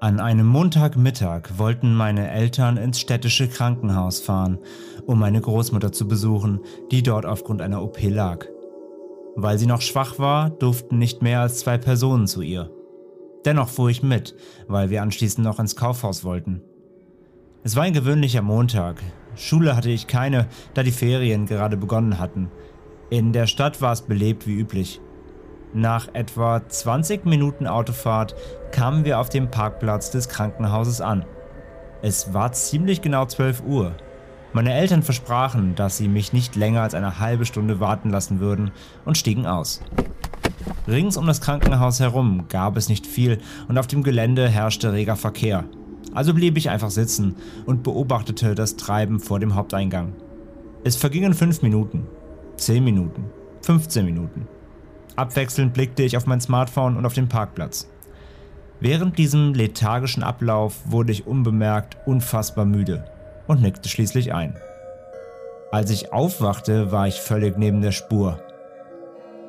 An einem Montagmittag wollten meine Eltern ins städtische Krankenhaus fahren, um meine Großmutter zu besuchen, die dort aufgrund einer OP lag. Weil sie noch schwach war, durften nicht mehr als zwei Personen zu ihr. Dennoch fuhr ich mit, weil wir anschließend noch ins Kaufhaus wollten. Es war ein gewöhnlicher Montag. Schule hatte ich keine, da die Ferien gerade begonnen hatten. In der Stadt war es belebt wie üblich. Nach etwa 20 Minuten Autofahrt kamen wir auf dem Parkplatz des Krankenhauses an. Es war ziemlich genau 12 Uhr. Meine Eltern versprachen, dass sie mich nicht länger als eine halbe Stunde warten lassen würden und stiegen aus. Rings um das Krankenhaus herum gab es nicht viel und auf dem Gelände herrschte reger Verkehr. Also blieb ich einfach sitzen und beobachtete das Treiben vor dem Haupteingang. Es vergingen 5 Minuten, 10 Minuten, 15 Minuten. Abwechselnd blickte ich auf mein Smartphone und auf den Parkplatz. Während diesem lethargischen Ablauf wurde ich unbemerkt unfassbar müde und nickte schließlich ein. Als ich aufwachte, war ich völlig neben der Spur.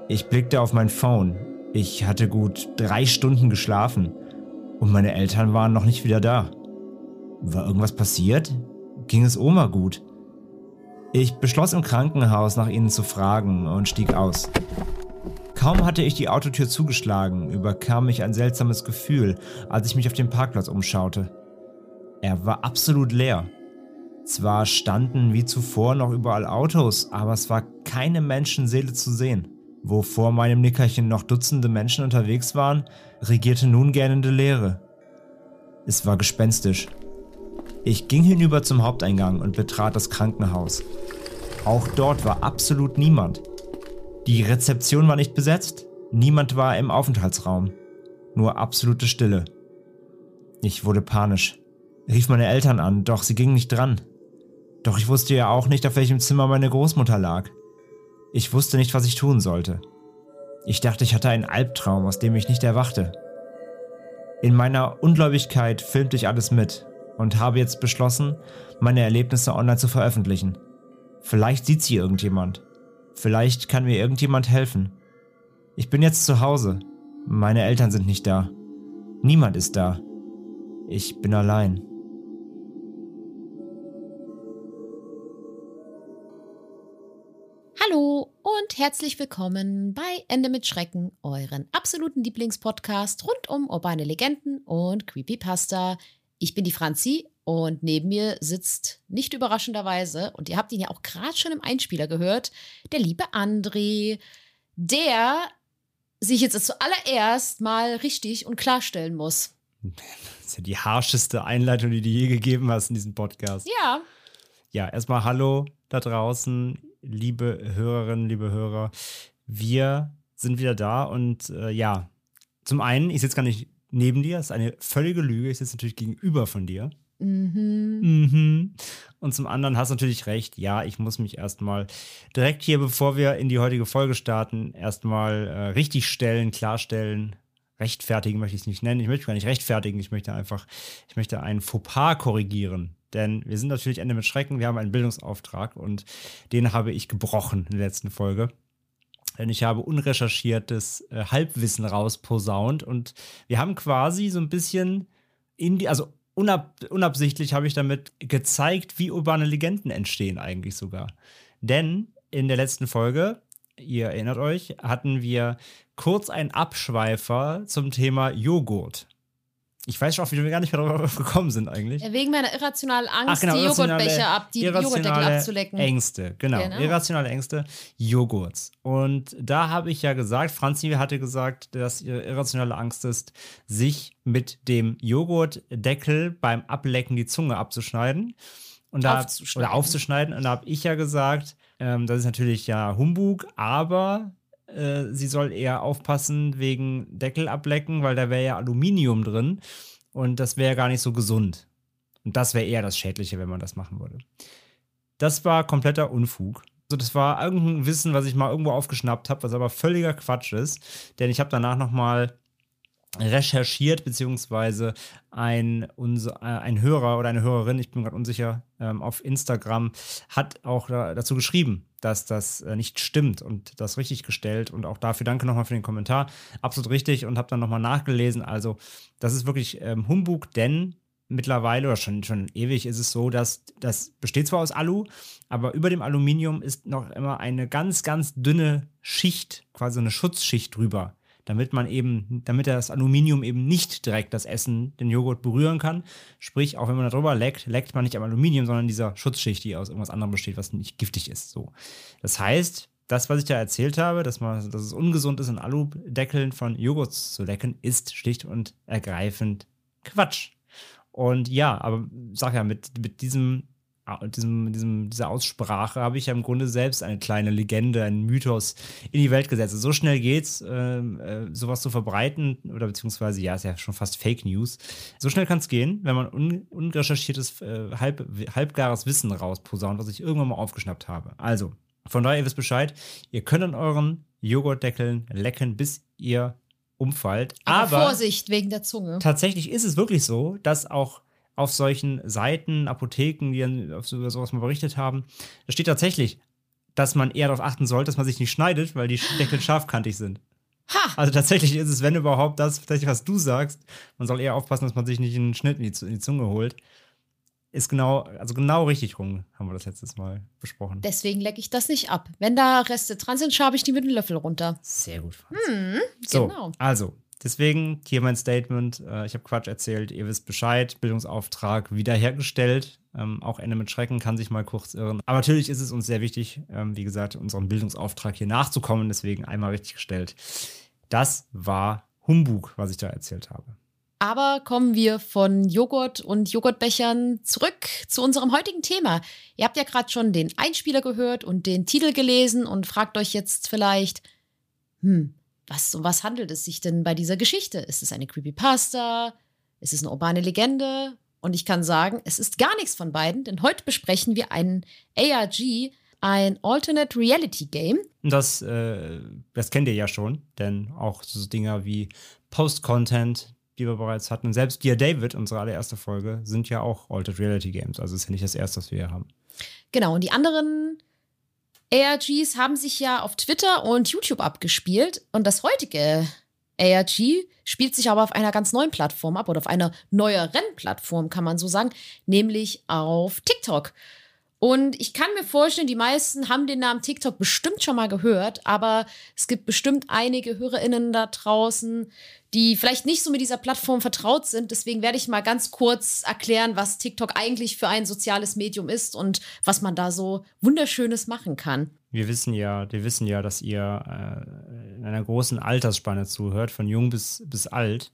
Ich blickte auf mein Phone. Ich hatte gut drei Stunden geschlafen und meine Eltern waren noch nicht wieder da. War irgendwas passiert? Ging es Oma gut? Ich beschloss im Krankenhaus nach ihnen zu fragen und stieg aus. Kaum hatte ich die Autotür zugeschlagen, überkam mich ein seltsames Gefühl, als ich mich auf dem Parkplatz umschaute. Er war absolut leer. Zwar standen wie zuvor noch überall Autos, aber es war keine Menschenseele zu sehen. Wo vor meinem Nickerchen noch Dutzende Menschen unterwegs waren, regierte nun gähnende Leere. Es war gespenstisch. Ich ging hinüber zum Haupteingang und betrat das Krankenhaus. Auch dort war absolut niemand. Die Rezeption war nicht besetzt, niemand war im Aufenthaltsraum, nur absolute Stille. Ich wurde panisch, rief meine Eltern an, doch sie gingen nicht dran. Doch ich wusste ja auch nicht, auf welchem Zimmer meine Großmutter lag. Ich wusste nicht, was ich tun sollte. Ich dachte, ich hatte einen Albtraum, aus dem ich nicht erwachte. In meiner Ungläubigkeit filmte ich alles mit und habe jetzt beschlossen, meine Erlebnisse online zu veröffentlichen. Vielleicht sieht sie irgendjemand. Vielleicht kann mir irgendjemand helfen. Ich bin jetzt zu Hause. Meine Eltern sind nicht da. Niemand ist da. Ich bin allein. Hallo und herzlich willkommen bei Ende mit Schrecken, euren absoluten Lieblingspodcast rund um urbane Legenden und Creepypasta. Ich bin die Franzi und neben mir sitzt nicht überraschenderweise, und ihr habt ihn ja auch gerade schon im Einspieler gehört, der liebe André, der sich jetzt zuallererst mal richtig und klarstellen muss. Das ist ja die harscheste Einleitung, die du je gegeben hast in diesem Podcast. Ja, Ja, erstmal Hallo da draußen, liebe Hörerinnen, liebe Hörer. Wir sind wieder da und äh, ja, zum einen, ich sitze gar nicht neben dir, das ist eine völlige Lüge. Ich sitze natürlich gegenüber von dir. Mhm. Mhm. Und zum anderen hast du natürlich recht. Ja, ich muss mich erstmal direkt hier, bevor wir in die heutige Folge starten, erstmal äh, richtig stellen, klarstellen. Rechtfertigen möchte ich es nicht nennen. Ich möchte gar nicht rechtfertigen. Ich möchte einfach, ich möchte einen Fauxpas korrigieren. Denn wir sind natürlich Ende mit Schrecken. Wir haben einen Bildungsauftrag und den habe ich gebrochen in der letzten Folge. Denn ich habe unrecherchiertes äh, Halbwissen rausposaunt und wir haben quasi so ein bisschen in die, also unab, unabsichtlich habe ich damit gezeigt, wie urbane Legenden entstehen eigentlich sogar. Denn in der letzten Folge, ihr erinnert euch, hatten wir kurz einen Abschweifer zum Thema Joghurt. Ich weiß schon auch, wie wir gar nicht mehr darauf gekommen sind eigentlich. Wegen meiner irrationalen Angst, Ach, genau, die Joghurtbecher ab, die Joghurtdeckel abzulecken. Ängste, genau. Genau. Irrationale Ängste, Joghurts. Und da habe ich ja gesagt, Franzi hatte gesagt, dass ihre irrationale Angst ist, sich mit dem Joghurtdeckel beim Ablecken die Zunge abzuschneiden. Und da, Aufzuschneiden. Oder aufzuschneiden. Und da habe ich ja gesagt, ähm, das ist natürlich ja Humbug, aber äh, sie soll eher aufpassen wegen Deckel ablecken, weil da wäre ja Aluminium drin und das wäre gar nicht so gesund. Und das wäre eher das Schädliche, wenn man das machen würde. Das war kompletter Unfug. Also das war irgendein Wissen, was ich mal irgendwo aufgeschnappt habe, was aber völliger Quatsch ist. Denn ich habe danach noch mal recherchiert, beziehungsweise ein, unser, äh, ein Hörer oder eine Hörerin, ich bin gerade unsicher, ähm, auf Instagram hat auch da, dazu geschrieben, dass das äh, nicht stimmt und das richtig gestellt und auch dafür danke nochmal für den Kommentar. Absolut richtig und habe dann nochmal nachgelesen. Also das ist wirklich ähm, Humbug, denn mittlerweile oder schon, schon ewig ist es so, dass das besteht zwar aus Alu, aber über dem Aluminium ist noch immer eine ganz, ganz dünne Schicht, quasi eine Schutzschicht drüber damit man eben, damit das Aluminium eben nicht direkt das Essen, den Joghurt berühren kann. Sprich, auch wenn man da drüber leckt, leckt man nicht am Aluminium, sondern dieser Schutzschicht, die aus irgendwas anderem besteht, was nicht giftig ist. So. Das heißt, das, was ich da erzählt habe, dass, man, dass es ungesund ist, in Aludeckeln von Joghurt zu lecken, ist schlicht und ergreifend Quatsch. Und ja, aber sag ja, mit, mit diesem diesem, diesem, dieser Aussprache habe ich ja im Grunde selbst eine kleine Legende, einen Mythos in die Welt gesetzt. So schnell geht's, äh, äh, sowas zu verbreiten, oder beziehungsweise, ja, ist ja schon fast Fake News. So schnell kann es gehen, wenn man un unrecherchiertes, äh, halb, halbgares Wissen rausposaunt, was ich irgendwann mal aufgeschnappt habe. Also, von daher, ihr wisst Bescheid, ihr könnt an euren Joghurtdeckeln lecken, bis ihr umfallt. Aber, Aber Vorsicht wegen der Zunge. tatsächlich ist es wirklich so, dass auch auf solchen Seiten, Apotheken, die dann über sowas mal berichtet haben, da steht tatsächlich, dass man eher darauf achten sollte, dass man sich nicht schneidet, weil die Deckel scharfkantig sind. Ha! Also tatsächlich ist es, wenn überhaupt, das, tatsächlich, was du sagst, man soll eher aufpassen, dass man sich nicht einen Schnitt in die, in die Zunge holt. Ist genau, also genau richtig rum, haben wir das letztes Mal besprochen. Deswegen lecke ich das nicht ab. Wenn da Reste dran sind, schabe ich die mit dem Löffel runter. Sehr gut, Franz. So, genau. also, deswegen hier mein Statement. Äh, ich habe Quatsch erzählt, ihr wisst Bescheid. Bildungsauftrag wiederhergestellt. Ähm, auch Ende mit Schrecken kann sich mal kurz irren. Aber natürlich ist es uns sehr wichtig, ähm, wie gesagt, unserem Bildungsauftrag hier nachzukommen. Deswegen einmal richtig gestellt. Das war Humbug, was ich da erzählt habe. Aber kommen wir von Joghurt und Joghurtbechern zurück zu unserem heutigen Thema. Ihr habt ja gerade schon den Einspieler gehört und den Titel gelesen und fragt euch jetzt vielleicht, hm, was, um was handelt es sich denn bei dieser Geschichte? Ist es eine Creepypasta? Ist es eine urbane Legende? Und ich kann sagen, es ist gar nichts von beiden, denn heute besprechen wir einen ARG, ein Alternate Reality Game. Das, äh, das kennt ihr ja schon, denn auch so Dinger wie Post-Content, die wir bereits hatten, und selbst Dear David, unsere allererste Folge, sind ja auch Altered Reality Games. Also ist ja nicht das erste, was wir hier haben. Genau, und die anderen ARGs haben sich ja auf Twitter und YouTube abgespielt. Und das heutige ARG spielt sich aber auf einer ganz neuen Plattform ab oder auf einer neueren Plattform, kann man so sagen, nämlich auf TikTok. Und ich kann mir vorstellen, die meisten haben den Namen TikTok bestimmt schon mal gehört, aber es gibt bestimmt einige HörerInnen da draußen, die vielleicht nicht so mit dieser Plattform vertraut sind. Deswegen werde ich mal ganz kurz erklären, was TikTok eigentlich für ein soziales Medium ist und was man da so Wunderschönes machen kann. Wir wissen ja, wir wissen ja, dass ihr äh, in einer großen Altersspanne zuhört, von jung bis, bis alt.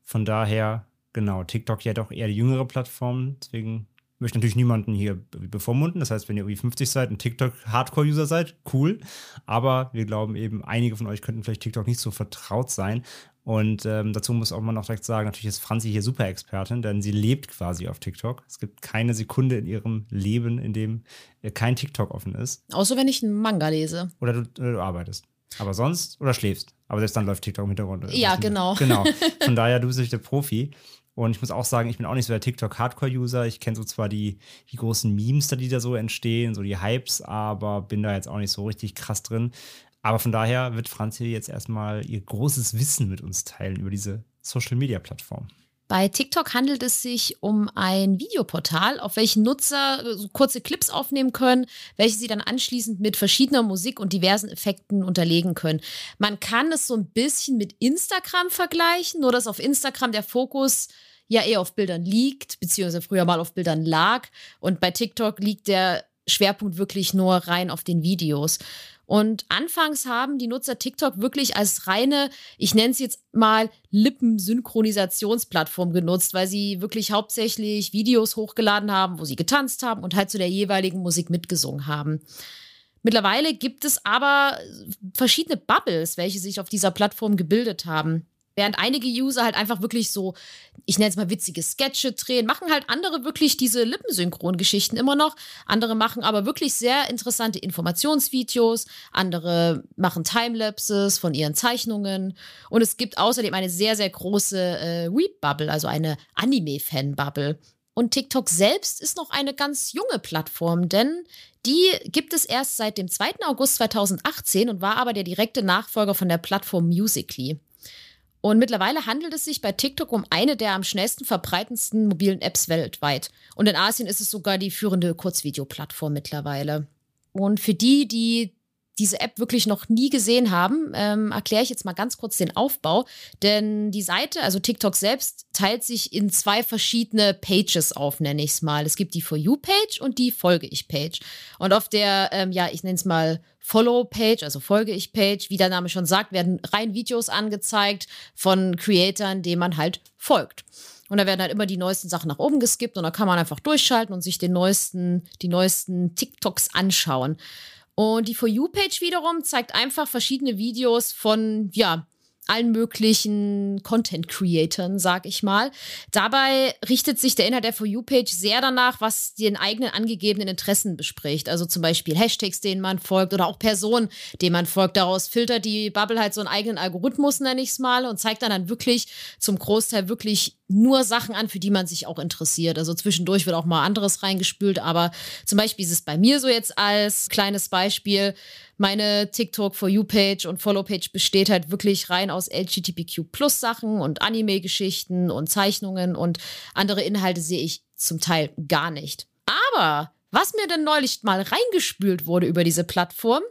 Von daher, genau, TikTok ja doch eher die jüngere Plattform. Deswegen möchte natürlich niemanden hier bevormunden. Das heißt, wenn ihr irgendwie 50 seid und TikTok-Hardcore-User seid, cool. Aber wir glauben eben, einige von euch könnten vielleicht TikTok nicht so vertraut sein. Und ähm, dazu muss auch man auch direkt sagen, natürlich ist Franzi hier super Expertin, denn sie lebt quasi auf TikTok. Es gibt keine Sekunde in ihrem Leben, in dem äh, kein TikTok offen ist. Außer wenn ich einen Manga lese. Oder du, oder du arbeitest. Aber sonst, oder schläfst. Aber selbst dann läuft TikTok im Hintergrund. Ja, genau. Genau. Von daher, du bist natürlich der Profi. Und ich muss auch sagen, ich bin auch nicht so der TikTok-Hardcore-User. Ich kenne so zwar die, die großen Memes, die da so entstehen, so die Hypes, aber bin da jetzt auch nicht so richtig krass drin. Aber von daher wird Franzi jetzt erstmal ihr großes Wissen mit uns teilen über diese Social-Media-Plattform. Bei TikTok handelt es sich um ein Videoportal, auf welchem Nutzer äh, kurze Clips aufnehmen können, welche sie dann anschließend mit verschiedener Musik und diversen Effekten unterlegen können. Man kann es so ein bisschen mit Instagram vergleichen, nur dass auf Instagram der Fokus ja eher auf Bildern liegt, beziehungsweise früher mal auf Bildern lag. Und bei TikTok liegt der Schwerpunkt wirklich nur rein auf den Videos. Und anfangs haben die Nutzer TikTok wirklich als reine, ich nenne es jetzt mal Lippensynchronisationsplattform genutzt, weil sie wirklich hauptsächlich Videos hochgeladen haben, wo sie getanzt haben und halt zu der jeweiligen Musik mitgesungen haben. Mittlerweile gibt es aber verschiedene Bubbles, welche sich auf dieser Plattform gebildet haben. Während einige User halt einfach wirklich so, ich nenne es mal witzige Sketche drehen, machen halt andere wirklich diese Lippensynchron-Geschichten immer noch. Andere machen aber wirklich sehr interessante Informationsvideos. Andere machen Timelapses von ihren Zeichnungen. Und es gibt außerdem eine sehr, sehr große äh, Weep-Bubble, also eine Anime-Fan-Bubble. Und TikTok selbst ist noch eine ganz junge Plattform, denn die gibt es erst seit dem 2. August 2018 und war aber der direkte Nachfolger von der Plattform Musically. Und mittlerweile handelt es sich bei TikTok um eine der am schnellsten verbreitendsten mobilen Apps weltweit. Und in Asien ist es sogar die führende Kurzvideoplattform mittlerweile. Und für die, die diese App wirklich noch nie gesehen haben, ähm, erkläre ich jetzt mal ganz kurz den Aufbau. Denn die Seite, also TikTok selbst, teilt sich in zwei verschiedene Pages auf, nenne ich es mal. Es gibt die For You-Page und die Folge ich-Page. Und auf der, ähm, ja, ich nenne es mal Follow-Page, also Folge ich-Page, wie der Name schon sagt, werden rein Videos angezeigt von Creatoren, denen man halt folgt. Und da werden halt immer die neuesten Sachen nach oben geskippt und da kann man einfach durchschalten und sich den neuesten, die neuesten TikToks anschauen. Und die For You-Page wiederum zeigt einfach verschiedene Videos von, ja, allen möglichen Content-Creatern, sag ich mal. Dabei richtet sich der Inhalt der For You-Page sehr danach, was den eigenen angegebenen Interessen bespricht. Also zum Beispiel Hashtags, denen man folgt oder auch Personen, denen man folgt. Daraus filtert die Bubble halt so einen eigenen Algorithmus, nenne ich es mal, und zeigt dann dann wirklich zum Großteil wirklich nur Sachen an, für die man sich auch interessiert. Also zwischendurch wird auch mal anderes reingespült, aber zum Beispiel ist es bei mir so jetzt als kleines Beispiel, meine TikTok For You Page und Follow Page besteht halt wirklich rein aus LGBTQ Plus Sachen und Anime-Geschichten und Zeichnungen und andere Inhalte sehe ich zum Teil gar nicht. Aber was mir denn neulich mal reingespült wurde über diese Plattform,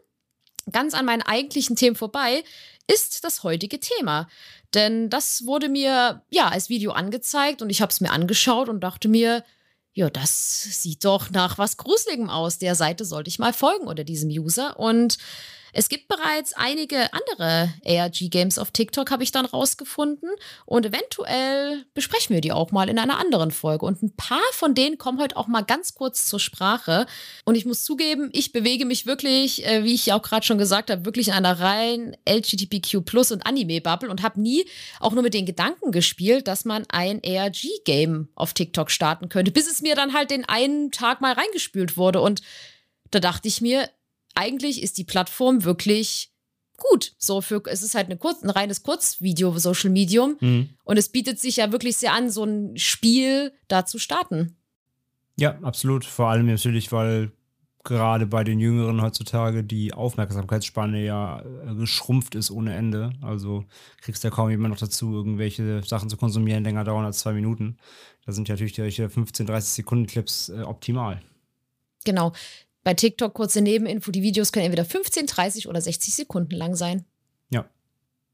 ganz an meinen eigentlichen Themen vorbei, ist das heutige Thema. Denn das wurde mir ja als Video angezeigt und ich habe es mir angeschaut und dachte mir, ja, das sieht doch nach was Gruseligem aus. Der Seite sollte ich mal folgen oder diesem User. Und es gibt bereits einige andere ARG-Games auf TikTok, habe ich dann rausgefunden. Und eventuell besprechen wir die auch mal in einer anderen Folge. Und ein paar von denen kommen heute auch mal ganz kurz zur Sprache. Und ich muss zugeben, ich bewege mich wirklich, äh, wie ich ja auch gerade schon gesagt habe, wirklich in einer rein LGBTQ Plus und Anime-Bubble und habe nie auch nur mit den Gedanken gespielt, dass man ein ARG-Game auf TikTok starten könnte, bis es mir dann halt den einen Tag mal reingespült wurde. Und da dachte ich mir, eigentlich ist die Plattform wirklich gut. So für, es ist halt eine kurz, ein reines Kurzvideo-Social Medium. Mhm. Und es bietet sich ja wirklich sehr an, so ein Spiel da zu starten. Ja, absolut. Vor allem natürlich, weil gerade bei den Jüngeren heutzutage die Aufmerksamkeitsspanne ja äh, geschrumpft ist ohne Ende. Also kriegst du ja kaum jemand noch dazu, irgendwelche Sachen zu konsumieren, länger dauern als zwei Minuten. Da sind ja natürlich solche 15, 30 Sekunden Clips äh, optimal. Genau bei TikTok kurze Nebeninfo, die Videos können entweder 15, 30 oder 60 Sekunden lang sein.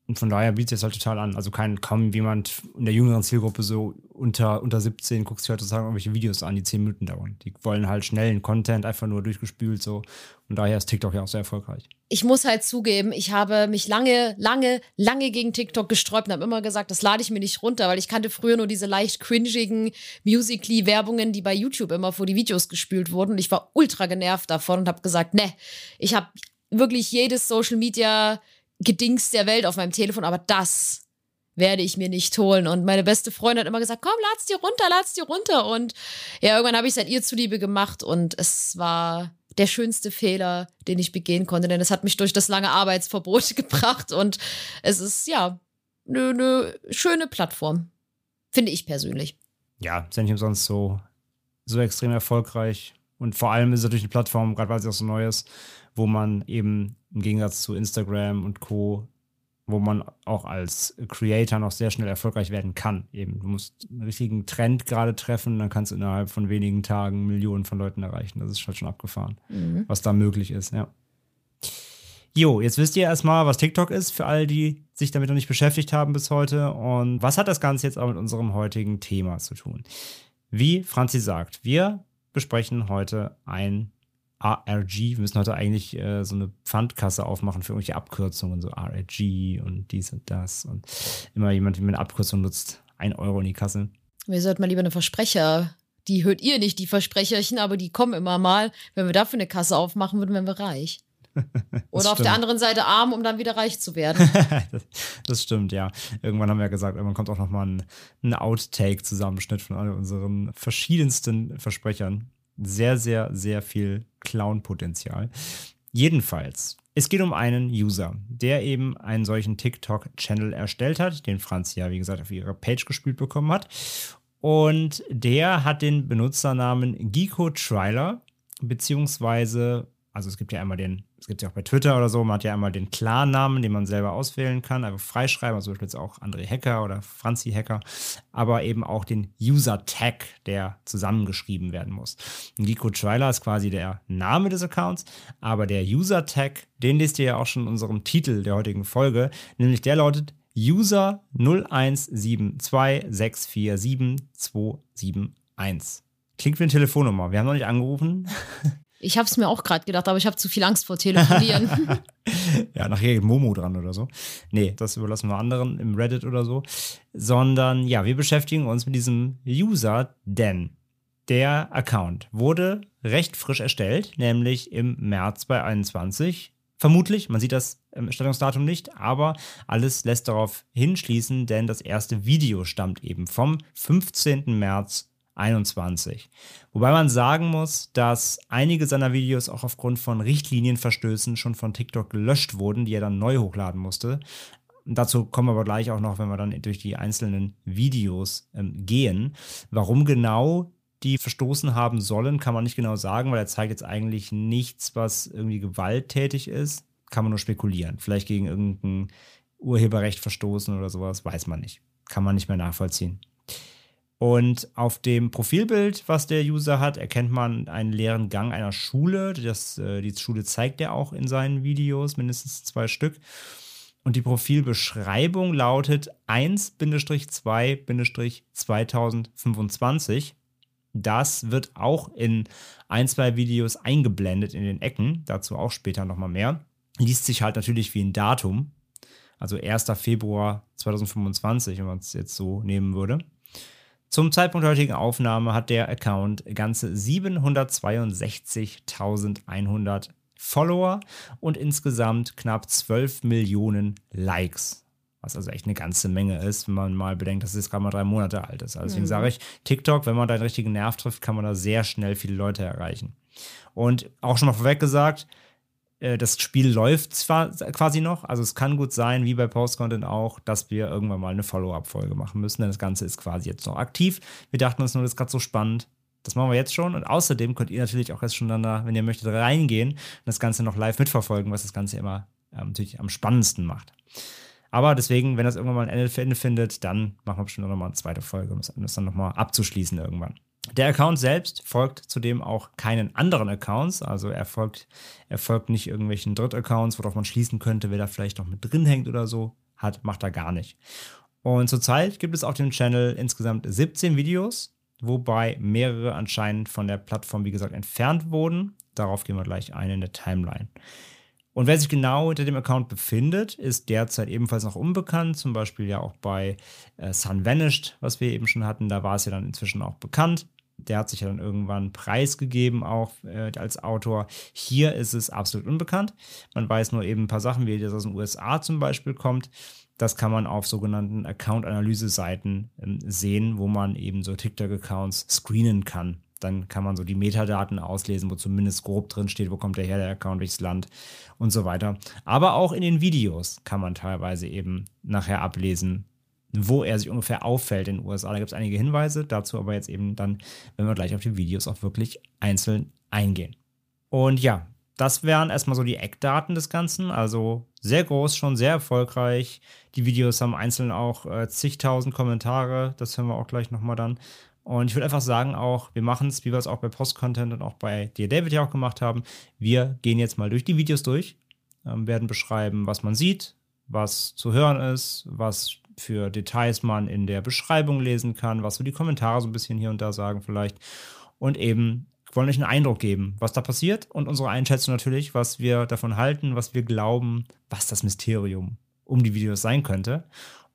Und von daher bietet es halt total an. Also kein, kaum jemand in der jüngeren Zielgruppe so unter, unter 17 guckt sich heutzutage irgendwelche Videos an, die 10 Minuten dauern. Die wollen halt schnellen Content, einfach nur durchgespült so. Und daher ist TikTok ja auch sehr erfolgreich. Ich muss halt zugeben, ich habe mich lange, lange, lange gegen TikTok gesträubt und habe immer gesagt, das lade ich mir nicht runter, weil ich kannte früher nur diese leicht cringigen Musically-Werbungen, die bei YouTube immer vor die Videos gespült wurden. Und ich war ultra genervt davon und habe gesagt, ne, ich habe wirklich jedes Social Media Gedings der Welt auf meinem Telefon, aber das werde ich mir nicht holen. Und meine beste Freundin hat immer gesagt, komm, lad's dir runter, lad's dir runter. Und ja, irgendwann habe ich es halt ihr zuliebe gemacht und es war der schönste Fehler, den ich begehen konnte, denn es hat mich durch das lange Arbeitsverbot gebracht und es ist ja eine ne schöne Plattform, finde ich persönlich. Ja, ja nicht umsonst so, so extrem erfolgreich. Und vor allem ist es natürlich eine Plattform, gerade weil sie auch so neu ist, wo man eben im Gegensatz zu Instagram und Co., wo man auch als Creator noch sehr schnell erfolgreich werden kann. Eben, du musst einen richtigen Trend gerade treffen, dann kannst du innerhalb von wenigen Tagen Millionen von Leuten erreichen. Das ist halt schon abgefahren, mhm. was da möglich ist, ja. Jo, jetzt wisst ihr erstmal, was TikTok ist, für all die sich damit noch nicht beschäftigt haben bis heute. Und was hat das Ganze jetzt auch mit unserem heutigen Thema zu tun? Wie Franzi sagt, wir besprechen heute ein ARG. Wir müssen heute eigentlich äh, so eine Pfandkasse aufmachen für irgendwelche Abkürzungen, so ARG und dies und das. Und immer jemand, der eine Abkürzung nutzt, ein Euro in die Kasse. Wir sollten mal lieber eine Versprecher. Die hört ihr nicht, die Versprecherchen, aber die kommen immer mal. Wenn wir dafür eine Kasse aufmachen würden, wären wir reich. Oder auf stimmt. der anderen Seite arm, um dann wieder reich zu werden. das, das stimmt, ja. Irgendwann haben wir ja gesagt, irgendwann kommt auch nochmal ein, ein Outtake-Zusammenschnitt von all unseren verschiedensten Versprechern. Sehr, sehr, sehr viel Clown-Potenzial. Jedenfalls, es geht um einen User, der eben einen solchen TikTok-Channel erstellt hat, den Franz ja, wie gesagt, auf ihre Page gespielt bekommen hat. Und der hat den Benutzernamen Geeko Triler, beziehungsweise, also es gibt ja einmal den, es gibt ja auch bei Twitter oder so, man hat ja einmal den Klarnamen, den man selber auswählen kann, einfach freischreiben, also zum Beispiel jetzt auch André Hacker oder Franzi Hacker, aber eben auch den User-Tag, der zusammengeschrieben werden muss. Geeko Triler ist quasi der Name des Accounts, aber der User-Tag, den lest ihr ja auch schon in unserem Titel der heutigen Folge, nämlich der lautet User 01726472271. Klingt wie eine Telefonnummer. Wir haben noch nicht angerufen. Ich habe es mir auch gerade gedacht, aber ich habe zu viel Angst vor Telefonieren. ja, nachher geht Momo dran oder so. Nee, das überlassen wir anderen im Reddit oder so. Sondern ja, wir beschäftigen uns mit diesem User, denn der Account wurde recht frisch erstellt, nämlich im März bei 21. Vermutlich, man sieht das Erstellungsdatum nicht, aber alles lässt darauf hinschließen, denn das erste Video stammt eben vom 15. März 21. Wobei man sagen muss, dass einige seiner Videos auch aufgrund von Richtlinienverstößen schon von TikTok gelöscht wurden, die er dann neu hochladen musste. Dazu kommen wir aber gleich auch noch, wenn wir dann durch die einzelnen Videos ähm, gehen. Warum genau die verstoßen haben sollen, kann man nicht genau sagen, weil er zeigt jetzt eigentlich nichts, was irgendwie gewalttätig ist. Kann man nur spekulieren. Vielleicht gegen irgendein Urheberrecht verstoßen oder sowas, weiß man nicht. Kann man nicht mehr nachvollziehen. Und auf dem Profilbild, was der User hat, erkennt man einen leeren Gang einer Schule. Das, äh, die Schule zeigt er auch in seinen Videos, mindestens zwei Stück. Und die Profilbeschreibung lautet 1-2-2025. Das wird auch in ein, zwei Videos eingeblendet in den Ecken. Dazu auch später nochmal mehr. Liest sich halt natürlich wie ein Datum. Also 1. Februar 2025, wenn man es jetzt so nehmen würde. Zum Zeitpunkt der heutigen Aufnahme hat der Account ganze 762.100 Follower und insgesamt knapp 12 Millionen Likes. Was also echt eine ganze Menge ist, wenn man mal bedenkt, dass es gerade mal drei Monate alt ist. Also deswegen mhm. sage ich, TikTok, wenn man da den richtigen Nerv trifft, kann man da sehr schnell viele Leute erreichen. Und auch schon mal vorweg gesagt, das Spiel läuft zwar quasi noch, also es kann gut sein, wie bei Post-Content auch, dass wir irgendwann mal eine Follow-up-Folge machen müssen, denn das Ganze ist quasi jetzt noch aktiv. Wir dachten uns nur, das ist gerade so spannend. Das machen wir jetzt schon und außerdem könnt ihr natürlich auch jetzt schon dann da, wenn ihr möchtet, reingehen und das Ganze noch live mitverfolgen, was das Ganze immer ähm, natürlich am spannendsten macht. Aber deswegen, wenn das irgendwann mal ein Ende findet, dann machen wir bestimmt noch mal eine zweite Folge, um das dann nochmal abzuschließen irgendwann. Der Account selbst folgt zudem auch keinen anderen Accounts, also er folgt, er folgt nicht irgendwelchen Drittaccounts, worauf man schließen könnte, wer da vielleicht noch mit drin hängt oder so, hat, macht er gar nicht. Und zurzeit gibt es auf dem Channel insgesamt 17 Videos, wobei mehrere anscheinend von der Plattform, wie gesagt, entfernt wurden. Darauf gehen wir gleich ein in der Timeline. Und wer sich genau hinter dem Account befindet, ist derzeit ebenfalls noch unbekannt. Zum Beispiel ja auch bei äh, Sun Vanished, was wir eben schon hatten. Da war es ja dann inzwischen auch bekannt. Der hat sich ja dann irgendwann preisgegeben, auch äh, als Autor. Hier ist es absolut unbekannt. Man weiß nur eben ein paar Sachen, wie das aus den USA zum Beispiel kommt. Das kann man auf sogenannten Account-Analyse-Seiten ähm, sehen, wo man eben so TikTok-Accounts screenen kann. Dann kann man so die Metadaten auslesen, wo zumindest grob drin steht, wo kommt der her, der Account, welches Land und so weiter. Aber auch in den Videos kann man teilweise eben nachher ablesen, wo er sich ungefähr auffällt in den USA. Da gibt es einige Hinweise, dazu aber jetzt eben dann, wenn wir gleich auf die Videos auch wirklich einzeln eingehen. Und ja, das wären erstmal so die Eckdaten des Ganzen. Also sehr groß, schon sehr erfolgreich. Die Videos haben einzeln auch äh, zigtausend Kommentare. Das hören wir auch gleich nochmal dann. Und ich würde einfach sagen, auch, wir machen es, wie wir es auch bei Post-Content und auch bei dir, David, ja auch gemacht haben. Wir gehen jetzt mal durch die Videos durch, ähm, werden beschreiben, was man sieht, was zu hören ist, was für Details man in der Beschreibung lesen kann, was so die Kommentare so ein bisschen hier und da sagen vielleicht. Und eben wollen euch einen Eindruck geben, was da passiert und unsere Einschätzung natürlich, was wir davon halten, was wir glauben, was das Mysterium um die Videos sein könnte.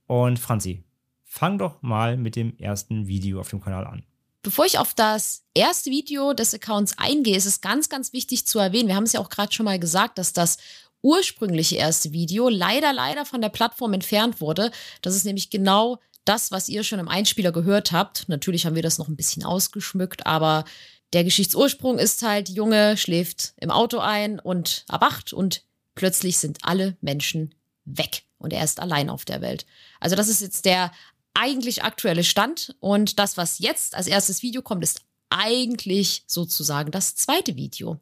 Und Franzi, fang doch mal mit dem ersten Video auf dem Kanal an. Bevor ich auf das erste Video des Accounts eingehe, ist es ganz, ganz wichtig zu erwähnen, wir haben es ja auch gerade schon mal gesagt, dass das ursprüngliche erste Video leider, leider von der Plattform entfernt wurde. Das ist nämlich genau das, was ihr schon im Einspieler gehört habt. Natürlich haben wir das noch ein bisschen ausgeschmückt, aber der Geschichtsursprung ist halt, Junge schläft im Auto ein und erwacht und plötzlich sind alle Menschen weg und er ist allein auf der Welt. Also das ist jetzt der eigentlich aktuelle Stand und das, was jetzt als erstes Video kommt, ist eigentlich sozusagen das zweite Video.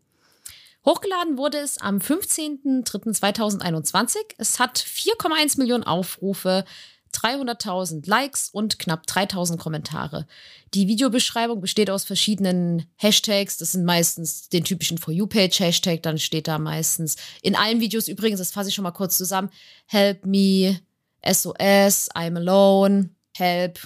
Hochgeladen wurde es am 15.03.2021. Es hat 4,1 Millionen Aufrufe, 300.000 Likes und knapp 3.000 Kommentare. Die Videobeschreibung besteht aus verschiedenen Hashtags. Das sind meistens den typischen For You-Page-Hashtag. Dann steht da meistens in allen Videos übrigens, das fasse ich schon mal kurz zusammen, Help me, SOS, I'm alone, Help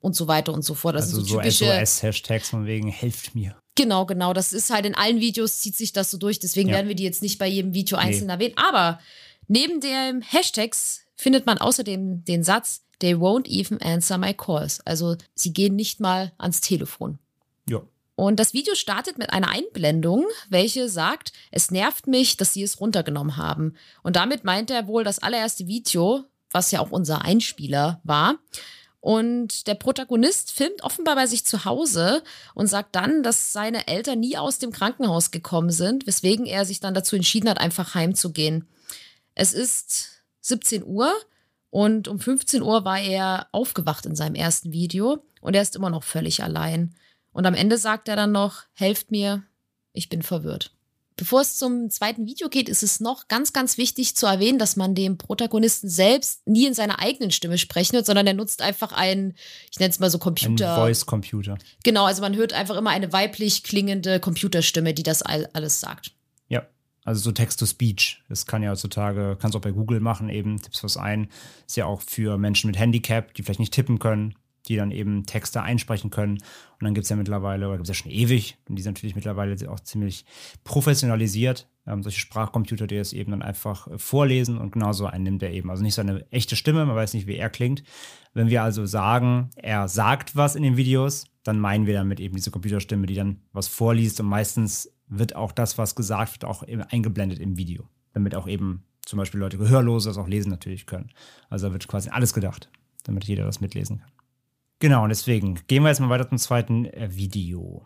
und so weiter und so fort. Das also sind so, so typische SOS-Hashtags von wegen, helft mir. Genau, genau. Das ist halt in allen Videos zieht sich das so durch. Deswegen Ja. werden wir die jetzt nicht bei jedem Video einzeln erwähnen. Aber neben den Hashtags findet man außerdem den Satz, they won't even answer my calls. Also sie gehen nicht mal ans Telefon. Ja. Und das Video startet mit einer Einblendung, welche sagt, es nervt mich, dass sie es runtergenommen haben. Und damit meint er wohl das allererste Video, was ja auch unser Einspieler war. Und der Protagonist filmt offenbar bei sich zu Hause und sagt dann, dass seine Eltern nie aus dem Krankenhaus gekommen sind, weswegen er sich dann dazu entschieden hat, einfach heimzugehen. Es ist 17 Uhr und um 15 Uhr war er aufgewacht in seinem ersten Video und er ist immer noch völlig allein. Und am Ende sagt er dann noch, helft mir, ich bin verwirrt. Bevor es zum zweiten Video geht, ist es noch ganz, ganz wichtig zu erwähnen, dass man dem Protagonisten selbst nie in seiner eigenen Stimme sprechen wird, sondern er nutzt einfach einen, ich nenne es mal so Ein Computer. Voice-Computer. Genau, also man hört einfach immer eine weiblich klingende Computerstimme, die das all, alles sagt. Ja. Also so Text-to-Speech. Das kann ja heutzutage, kannst du auch bei Google machen, eben, tippst was ein. Ist ja auch für Menschen mit Handicap, die vielleicht nicht tippen können, die dann eben Texte einsprechen können. Und dann gibt es ja mittlerweile, oder gibt es ja schon ewig, und die sind natürlich mittlerweile auch ziemlich professionalisiert. Ähm, solche Sprachcomputer, die das eben dann einfach äh, vorlesen und genauso einnimmt er eben. Also nicht seine echte Stimme, man weiß nicht, wie er klingt. Wenn wir also sagen, er sagt was in den Videos, dann meinen wir damit eben diese Computerstimme, die dann was vorliest und meistens wird auch das, was gesagt wird, auch eingeblendet im Video. Damit auch eben zum Beispiel Leute Gehörlose das auch lesen natürlich können. Also da wird quasi alles gedacht, damit jeder das mitlesen kann. Genau, und deswegen gehen wir jetzt mal weiter zum zweiten äh, Video.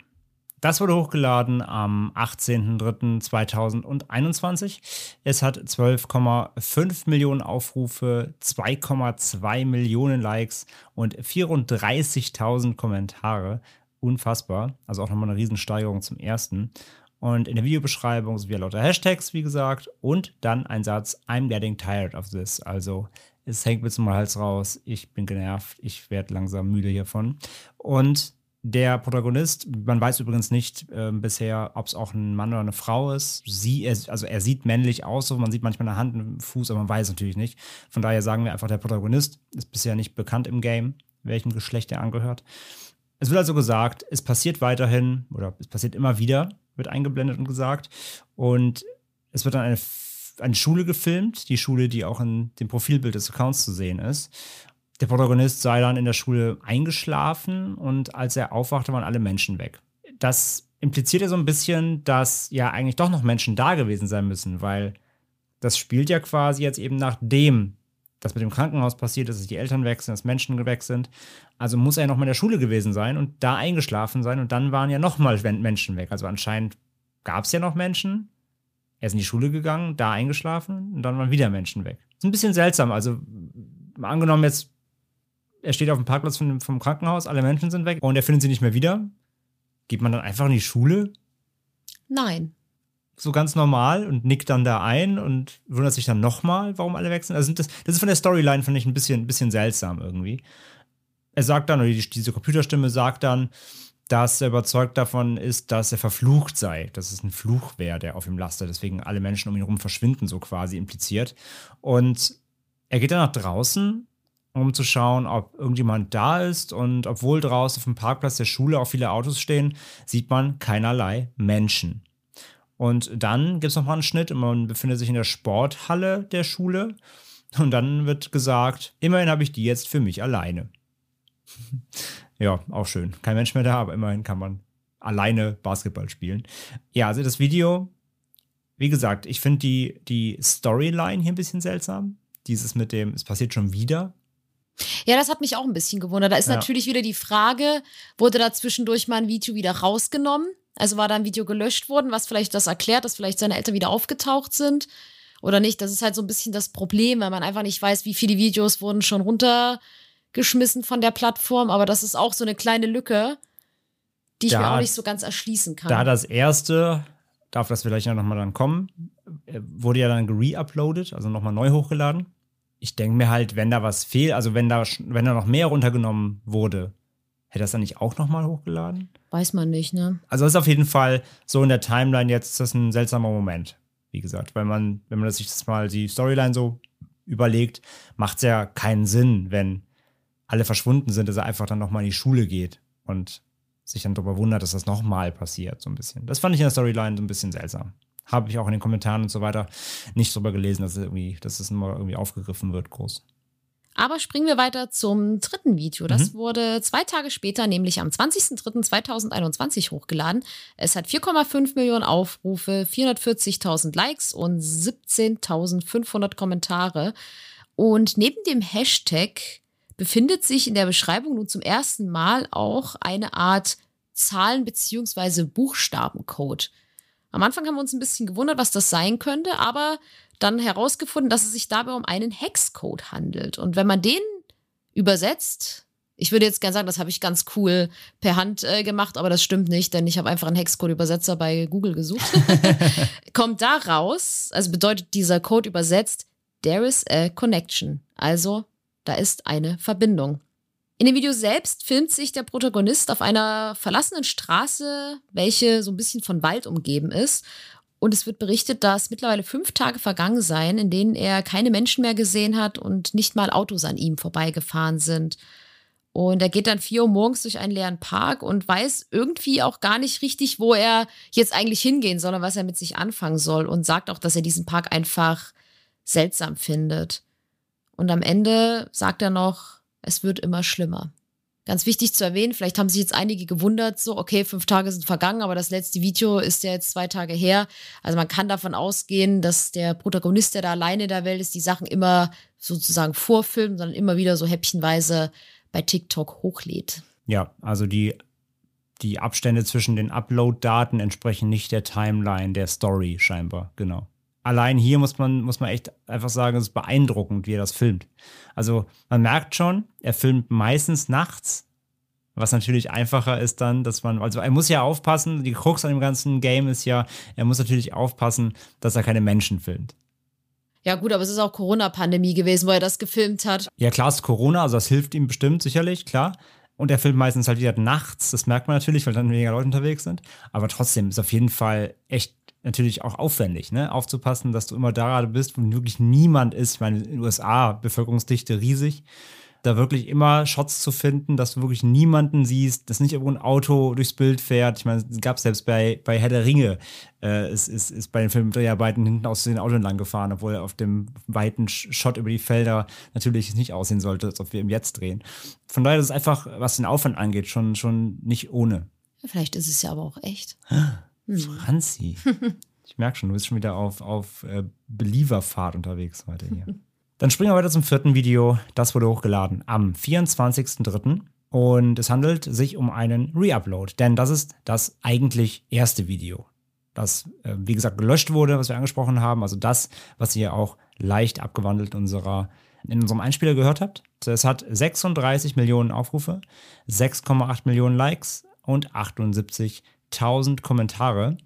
Das wurde hochgeladen am 18.03.2021. Es hat 12,5 Millionen Aufrufe, 2,2 Millionen Likes und 34.000 Kommentare. Unfassbar. Also auch nochmal eine Riesensteigerung zum ersten. Und in der Videobeschreibung sind wir lauter Hashtags, wie gesagt, und dann ein Satz, I'm getting tired of this. Also es hängt mir zum Hals raus, ich bin genervt, ich werde langsam müde hiervon. Und der Protagonist, man weiß übrigens nicht äh, bisher, ob es auch ein Mann oder eine Frau ist. Sie, er, also er sieht männlich aus, so man sieht manchmal eine Hand, einen Fuß, aber man weiß natürlich nicht. Von daher sagen wir einfach, der Protagonist ist bisher nicht bekannt im Game, welchem Geschlecht er angehört. Es wird also gesagt, es passiert weiterhin oder es passiert immer wieder, wird eingeblendet und gesagt. Und es wird dann eine, eine Schule gefilmt, die Schule, die auch in dem Profilbild des Accounts zu sehen ist. Der Protagonist sei dann in der Schule eingeschlafen und als er aufwachte, waren alle Menschen weg. Das impliziert ja so ein bisschen, dass ja eigentlich doch noch Menschen da gewesen sein müssen, weil das spielt ja quasi jetzt eben nachdem das mit dem Krankenhaus passiert ist, dass die Eltern weg sind, dass Menschen weg sind. Also muss er noch mal in der Schule gewesen sein und da eingeschlafen sein und dann waren ja noch mal Menschen weg. Also anscheinend gab es ja noch Menschen. Er ist in die Schule gegangen, da eingeschlafen und dann waren wieder Menschen weg. Ist ein bisschen seltsam. Also angenommen jetzt, er steht auf dem Parkplatz vom, vom Krankenhaus, alle Menschen sind weg und er findet sie nicht mehr wieder. Geht man dann einfach in die Schule? Nein. so ganz normal und nickt dann da ein und wundert sich dann nochmal, warum alle sind. Also das, das ist von der Storyline, fand ich, ein bisschen, ein bisschen seltsam irgendwie. Er sagt dann, oder die, diese Computerstimme sagt dann, dass er überzeugt davon ist, dass er verflucht sei, dass es ein Fluch wäre, der auf ihm lastet, deswegen alle Menschen um ihn herum verschwinden, so quasi impliziert. Und er geht dann nach draußen um zu schauen, ob irgendjemand da ist. Und obwohl draußen auf dem Parkplatz der Schule auch viele Autos stehen, sieht man keinerlei Menschen. Und dann gibt es nochmal einen Schnitt und man befindet sich in der Sporthalle der Schule. Und dann wird gesagt, immerhin habe ich die jetzt für mich alleine. Ja, auch schön. Kein Mensch mehr da, aber immerhin kann man alleine Basketball spielen. Ja, also das Video, wie gesagt, ich finde die, die Storyline hier ein bisschen seltsam. Dieses mit dem, es passiert schon wieder. Ja, das hat mich auch ein bisschen gewundert. Da ist Ja. natürlich wieder die Frage, wurde da zwischendurch mal ein Video wieder rausgenommen? Also war da ein Video gelöscht worden, was vielleicht das erklärt, dass vielleicht seine Eltern wieder aufgetaucht sind oder nicht? Das ist halt so ein bisschen das Problem, weil man einfach nicht weiß, wie viele Videos wurden schon runtergeschmissen von der Plattform. Aber das ist auch so eine kleine Lücke, die ich mir Da- auch nicht so ganz erschließen kann. Da das erste, darf das vielleicht noch mal dann kommen, äh, wurde ja dann re-uploadet, also nochmal neu hochgeladen. Ich denke mir halt, wenn da was fehlt, also wenn da, wenn da noch mehr runtergenommen wurde, hätte das dann nicht auch nochmal hochgeladen? weiß man nicht, ne? Also das ist auf jeden Fall so in der Timeline jetzt ist das ein seltsamer Moment, wie gesagt, weil man, wenn man sich das mal die Storyline so überlegt, macht es ja keinen Sinn, wenn alle verschwunden sind, dass er einfach dann nochmal in die Schule geht und sich dann darüber wundert, dass das nochmal passiert, so ein bisschen. Das fand ich in der Storyline so ein bisschen seltsam. Habe ich auch in den Kommentaren und so weiter nicht drüber gelesen, dass es irgendwie, dass es immer irgendwie aufgegriffen wird, groß. Aber springen wir weiter zum dritten Video. Das wurde zwei Tage später, nämlich am 20.03.2021 hochgeladen. Es hat 4,5 Millionen Aufrufe, 440.000 Likes und 17.500 Kommentare. Und neben dem Hashtag befindet sich in der Beschreibung nun zum ersten Mal auch eine Art Zahlen- bzw. Buchstabencode. Am Anfang haben wir uns ein bisschen gewundert, was das sein könnte, aber dann herausgefunden, dass es sich dabei um einen Hexcode handelt. Und wenn man den übersetzt, ich würde jetzt gerne sagen, das habe ich ganz cool per Hand äh, gemacht, aber das stimmt nicht, denn ich habe einfach einen Hexcode-Übersetzer bei Google gesucht. Kommt da raus, also bedeutet dieser Code übersetzt, there is a connection. Also, da ist eine Verbindung. In dem Video selbst filmt sich der Protagonist auf einer verlassenen Straße, welche so ein bisschen von Wald umgeben ist. Und es wird berichtet, dass mittlerweile fünf Tage vergangen seien, in denen er keine Menschen mehr gesehen hat und nicht mal Autos an ihm vorbeigefahren sind. Und er geht dann vier Uhr morgens durch einen leeren Park und weiß irgendwie auch gar nicht richtig, wo er jetzt eigentlich hingehen soll und was er mit sich anfangen soll. Und sagt auch, dass er diesen Park einfach seltsam findet. Und am Ende sagt er noch, es wird immer schlimmer. Ganz wichtig zu erwähnen, vielleicht haben sich jetzt einige gewundert, so, okay, fünf Tage sind vergangen, aber das letzte Video ist ja jetzt zwei Tage her. Also man kann davon ausgehen, dass der Protagonist, der da alleine in der Welt ist, die Sachen immer sozusagen vorfilmt, sondern immer wieder so häppchenweise bei TikTok hochlädt. Ja, also die, die Abstände zwischen den Upload-Daten entsprechen nicht der Timeline der Story scheinbar, genau. Allein hier muss man, muss man echt einfach sagen, es ist beeindruckend, wie er das filmt. Also man merkt schon, er filmt meistens nachts, was natürlich einfacher ist dann, dass man, also er muss ja aufpassen, die Krux an dem ganzen Game ist ja, er muss natürlich aufpassen, dass er keine Menschen filmt. Ja gut, aber es ist auch Corona-Pandemie gewesen, wo er das gefilmt hat. Ja, klar, es ist Corona, also das hilft ihm bestimmt, sicherlich, klar. Und er filmt meistens halt wieder nachts, das merkt man natürlich, weil dann weniger Leute unterwegs sind. Aber trotzdem ist auf jeden Fall echt natürlich auch aufwendig, ne? Aufzupassen, dass du immer da gerade bist, wo wirklich niemand ist. Ich meine, in den USA, Bevölkerungsdichte riesig. Da wirklich immer Shots zu finden, dass du wirklich niemanden siehst, dass nicht irgendwo ein Auto durchs Bild fährt. Ich meine, es gab selbst bei, bei Herr der Ringe, äh, ist, ist, ist bei den Filmdreharbeiten hinten aus den Auto entlang gefahren, obwohl er auf dem weiten Shot über die Felder natürlich nicht aussehen sollte, als ob wir im Jetzt drehen. Von daher ist es einfach, was den Aufwand angeht, schon, schon nicht ohne. Vielleicht ist es ja aber auch echt. Franzi. ich merke schon, du bist schon wieder auf, auf äh, Believer-Fahrt unterwegs heute hier. Dann springen wir weiter zum vierten Video. Das wurde hochgeladen am 24.03. Und es handelt sich um einen Reupload, denn das ist das eigentlich erste Video, das, äh, wie gesagt, gelöscht wurde, was wir angesprochen haben. Also das, was ihr auch leicht abgewandelt in, unserer, in unserem Einspieler gehört habt. Es hat 36 Millionen Aufrufe, 6,8 Millionen Likes und 78.000 Kommentare.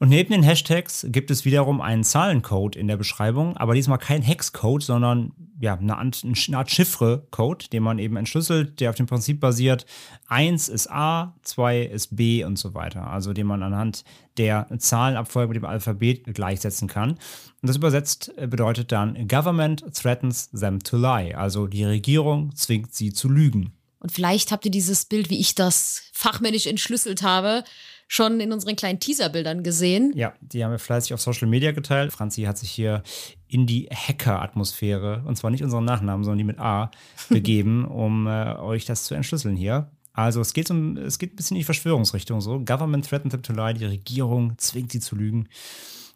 Und neben den Hashtags gibt es wiederum einen Zahlencode in der Beschreibung, aber diesmal kein Hexcode, sondern ja, eine Art, Art Chiffre-Code, den man eben entschlüsselt, der auf dem Prinzip basiert, 1 ist A, 2 ist B und so weiter. Also den man anhand der Zahlenabfolge mit dem Alphabet gleichsetzen kann. Und das übersetzt äh, bedeutet dann, Government threatens them to lie. Also die Regierung zwingt sie zu lügen. Und vielleicht habt ihr dieses Bild, wie ich das fachmännisch entschlüsselt habe, schon in unseren kleinen Teaserbildern gesehen. Ja, die haben wir fleißig auf Social Media geteilt. Franzi hat sich hier in die Hacker-Atmosphäre, und zwar nicht unseren Nachnamen, sondern die mit A, begeben, um äh, euch das zu entschlüsseln hier. Also es geht, um, es geht ein bisschen in die Verschwörungsrichtung so. Government threatens them to lie, die Regierung zwingt sie zu lügen.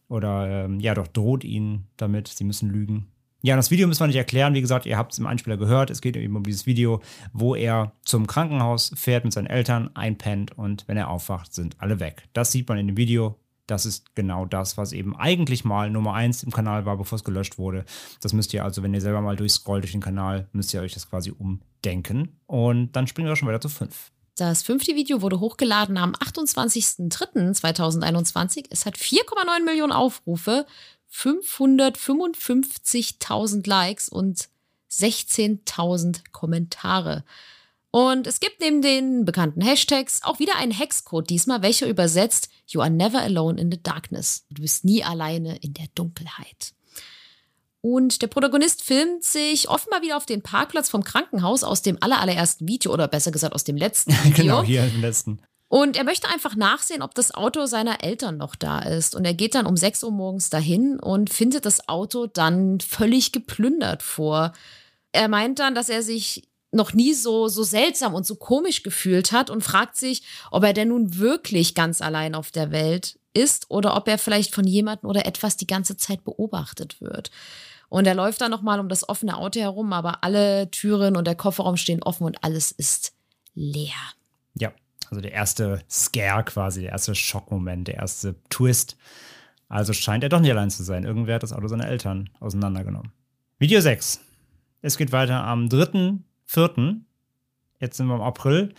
Oder ähm, ja, doch droht ihnen damit, sie müssen lügen. Ja, das Video müssen wir nicht erklären. Wie gesagt, ihr habt es im Einspieler gehört. Es geht eben um dieses Video, wo er zum Krankenhaus fährt mit seinen Eltern, einpennt und wenn er aufwacht, sind alle weg. Das sieht man in dem Video. Das ist genau das, was eben eigentlich mal Nummer 1 im Kanal war, bevor es gelöscht wurde. Das müsst ihr also, wenn ihr selber mal durchscrollt durch den Kanal, müsst ihr euch das quasi umdenken. Und dann springen wir schon weiter zu 5. Das fünfte Video wurde hochgeladen am 28.03.2021. Es hat 4,9 Millionen Aufrufe, 555.000 Likes und 16.000 Kommentare. Und es gibt neben den bekannten Hashtags auch wieder einen Hexcode diesmal, welcher übersetzt You are never alone in the darkness. Du bist nie alleine in der Dunkelheit. Und der Protagonist filmt sich offenbar wieder auf den Parkplatz vom Krankenhaus aus dem allerersten Video oder besser gesagt aus dem letzten Video. genau, hier im letzten. Und er möchte einfach nachsehen, ob das Auto seiner Eltern noch da ist. Und er geht dann um 6 Uhr morgens dahin und findet das Auto dann völlig geplündert vor. Er meint dann, dass er sich noch nie so, so seltsam und so komisch gefühlt hat und fragt sich, ob er denn nun wirklich ganz allein auf der Welt ist oder ob er vielleicht von jemandem oder etwas die ganze Zeit beobachtet wird. Und er läuft dann nochmal um das offene Auto herum, aber alle Türen und der Kofferraum stehen offen und alles ist leer. Ja, also der erste Scare quasi, der erste Schockmoment, der erste Twist. Also scheint er doch nicht allein zu sein. Irgendwer hat das Auto seiner Eltern auseinandergenommen. Video 6. Es geht weiter am 3.4. Jetzt sind wir im April.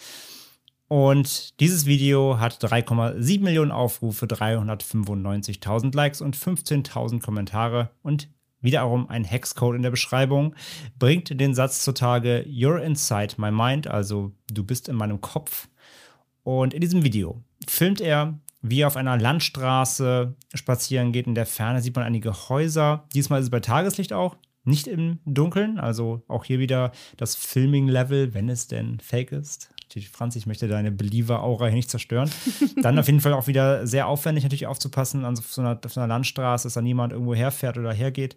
Und dieses Video hat 3,7 Millionen Aufrufe, 395.000 Likes und 15.000 Kommentare. Und wiederum ein Hexcode in der Beschreibung bringt den Satz zutage: You're inside my mind, also du bist in meinem Kopf. Und in diesem Video filmt er, wie er auf einer Landstraße spazieren geht. In der Ferne sieht man einige Häuser. Diesmal ist es bei Tageslicht auch, nicht im Dunkeln. Also auch hier wieder das Filming-Level, wenn es denn fake ist. Franz, ich möchte deine Believer-Aura hier nicht zerstören. Dann auf jeden Fall auch wieder sehr aufwendig, natürlich aufzupassen an so einer, auf so einer Landstraße, dass da niemand irgendwo herfährt oder hergeht.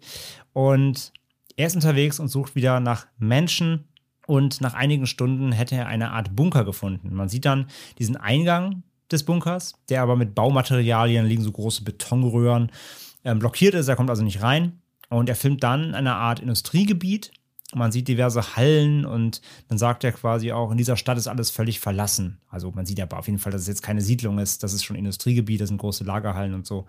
Und er ist unterwegs und sucht wieder nach Menschen, und nach einigen Stunden hätte er eine Art Bunker gefunden. Man sieht dann diesen Eingang des Bunkers, der aber mit Baumaterialien liegen, so große Betonröhren, ähm, blockiert ist. Er kommt also nicht rein. Und er filmt dann eine Art Industriegebiet. Man sieht diverse Hallen und dann sagt er quasi auch, in dieser Stadt ist alles völlig verlassen. Also man sieht aber auf jeden Fall, dass es jetzt keine Siedlung ist, das ist schon Industriegebiet, das sind große Lagerhallen und so.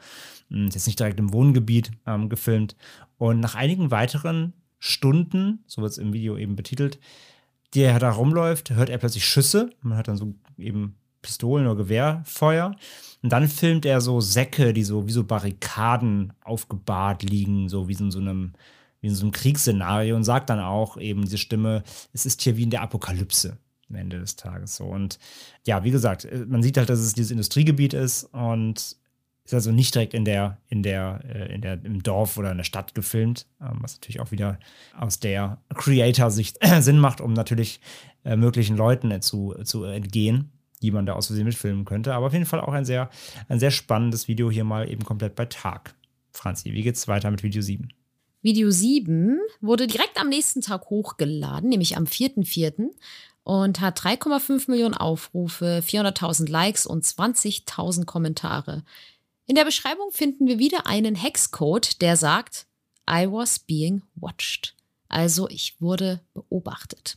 Hm, ist jetzt nicht direkt im Wohngebiet ähm, gefilmt. Und nach einigen weiteren Stunden, so wird es im Video eben betitelt, die er da rumläuft, hört er plötzlich Schüsse. Man hört dann so eben Pistolen oder Gewehrfeuer. Und dann filmt er so Säcke, die so wie so Barrikaden aufgebahrt liegen, so wie in so einem, wie in so einem Kriegsszenario und sagt dann auch eben diese Stimme, es ist hier wie in der Apokalypse am Ende des Tages so. Und ja, wie gesagt, man sieht halt, dass es dieses Industriegebiet ist und ist also nicht direkt in der, in der, äh, in der, im Dorf oder in der Stadt gefilmt, ähm, was natürlich auch wieder aus der Creator-Sicht Sinn macht, um natürlich äh, möglichen Leuten zu, zu entgehen, die man da aus Versehen mitfilmen könnte. Aber auf jeden Fall auch ein sehr, ein sehr spannendes Video hier mal eben komplett bei Tag. Franzi, wie geht's weiter mit Video 7? Video 7 wurde direkt am nächsten Tag hochgeladen, nämlich am 4.4. und hat 3,5 Millionen Aufrufe, 400.000 Likes und 20.000 Kommentare. In der Beschreibung finden wir wieder einen Hexcode, der sagt, I was being watched. Also ich wurde beobachtet.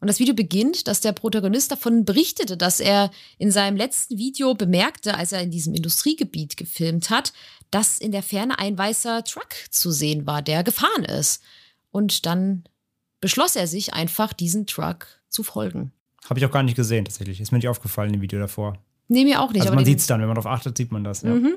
Und das Video beginnt, dass der Protagonist davon berichtete, dass er in seinem letzten Video bemerkte, als er in diesem Industriegebiet gefilmt hat, dass in der Ferne ein weißer Truck zu sehen war, der gefahren ist. Und dann beschloss er sich einfach, diesen Truck zu folgen. Habe ich auch gar nicht gesehen, tatsächlich. Ist mir nicht aufgefallen im Video davor. Nee, mir auch nicht. Also man sieht es dann, wenn man darauf achtet, sieht man das. Ja. Mhm.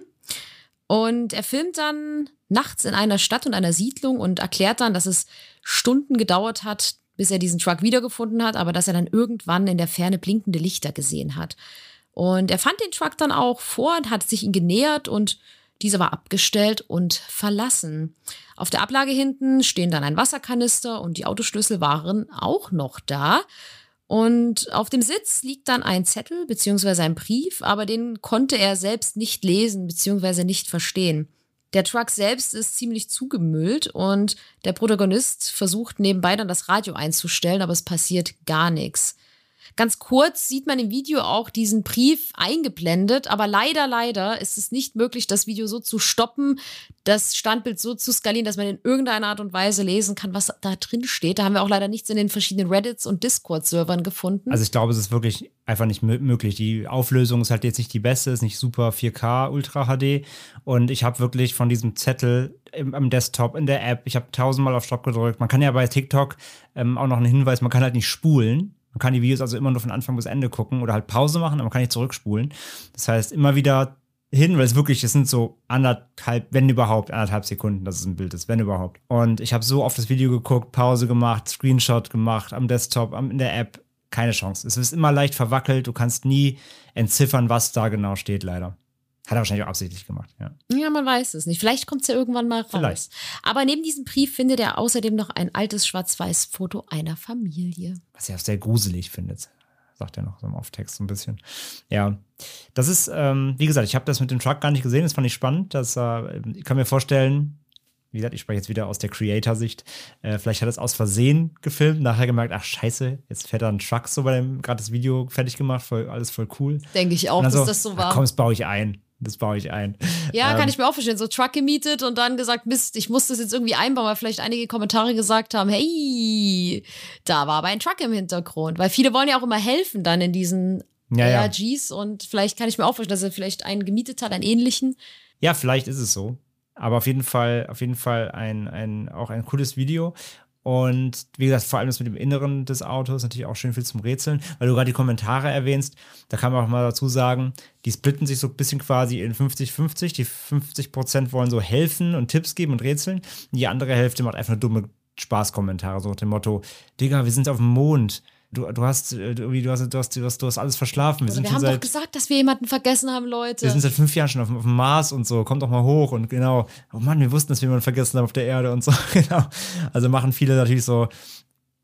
Und er filmt dann nachts in einer Stadt und einer Siedlung und erklärt dann, dass es Stunden gedauert hat, bis er diesen Truck wiedergefunden hat, aber dass er dann irgendwann in der Ferne blinkende Lichter gesehen hat. Und er fand den Truck dann auch vor und hat sich ihn genähert und dieser war abgestellt und verlassen. Auf der Ablage hinten stehen dann ein Wasserkanister und die Autoschlüssel waren auch noch da. Und auf dem Sitz liegt dann ein Zettel beziehungsweise ein Brief, aber den konnte er selbst nicht lesen beziehungsweise nicht verstehen. Der Truck selbst ist ziemlich zugemüllt und der Protagonist versucht nebenbei dann das Radio einzustellen, aber es passiert gar nichts. Ganz kurz sieht man im Video auch diesen Brief eingeblendet, aber leider, leider ist es nicht möglich, das Video so zu stoppen, das Standbild so zu skalieren, dass man in irgendeiner Art und Weise lesen kann, was da drin steht. Da haben wir auch leider nichts in den verschiedenen Reddits und Discord-Servern gefunden. Also ich glaube, es ist wirklich einfach nicht möglich. Die Auflösung ist halt jetzt nicht die beste, ist nicht super 4K Ultra HD. Und ich habe wirklich von diesem Zettel im, am Desktop, in der App, ich habe tausendmal auf Stopp gedrückt. Man kann ja bei TikTok ähm, auch noch einen Hinweis, man kann halt nicht spulen. Man kann die Videos also immer nur von Anfang bis Ende gucken oder halt Pause machen, aber man kann nicht zurückspulen. Das heißt, immer wieder hin, weil es wirklich, es sind so anderthalb, wenn überhaupt, anderthalb Sekunden, dass es ein Bild ist, wenn überhaupt. Und ich habe so oft das Video geguckt, Pause gemacht, Screenshot gemacht am Desktop, in der App. Keine Chance. Es ist immer leicht verwackelt, du kannst nie entziffern, was da genau steht, leider. Hat er wahrscheinlich auch absichtlich gemacht, ja. Ja, man weiß es nicht. Vielleicht kommt es ja irgendwann mal raus. Vielleicht. Aber neben diesem Brief findet er außerdem noch ein altes Schwarz-Weiß-Foto einer Familie. Was er auch sehr gruselig findet. Sagt er noch so im Auftext so ein bisschen. Ja, das ist, ähm, wie gesagt, ich habe das mit dem Truck gar nicht gesehen. Das fand ich spannend. Das, äh, ich kann mir vorstellen, wie gesagt, ich spreche jetzt wieder aus der Creator-Sicht. Äh, vielleicht hat er es aus Versehen gefilmt, nachher gemerkt, ach scheiße, jetzt fährt da ein Truck so bei dem, gerade das Video fertig gemacht, voll, alles voll cool. Denke ich auch, dass so, das so war. Komm, das baue ich ein. Das baue ich ein. Ja, ähm, kann ich mir auch verstehen. So Truck gemietet und dann gesagt, Mist, ich muss das jetzt irgendwie einbauen, weil vielleicht einige Kommentare gesagt haben, hey, da war aber ein Truck im Hintergrund. Weil viele wollen ja auch immer helfen dann in diesen ja, ARGs ja. und vielleicht kann ich mir auch vorstellen, dass er vielleicht einen gemietet hat, einen ähnlichen. Ja, vielleicht ist es so. Aber auf jeden Fall, auf jeden Fall ein, ein, auch ein cooles Video. Und wie gesagt, vor allem das mit dem Inneren des Autos natürlich auch schön viel zum Rätseln, weil du gerade die Kommentare erwähnst. Da kann man auch mal dazu sagen, die splitten sich so ein bisschen quasi in 50-50. Die 50% wollen so helfen und Tipps geben und rätseln. Die andere Hälfte macht einfach nur dumme Spaßkommentare, so nach dem Motto: Digga, wir sind auf dem Mond du, du, hast, äh, du, hast, du, hast, du, hast, du hast alles verschlafen. Wir, sind wir haben seit, doch gesagt, dass wir jemanden vergessen haben, Leute. Wir sind seit fünf Jahren schon auf, auf, dem Mars und so. Kommt doch mal hoch und genau. Oh Mann, wir wussten, dass wir jemanden vergessen haben auf der Erde und so. genau. Also machen viele natürlich so.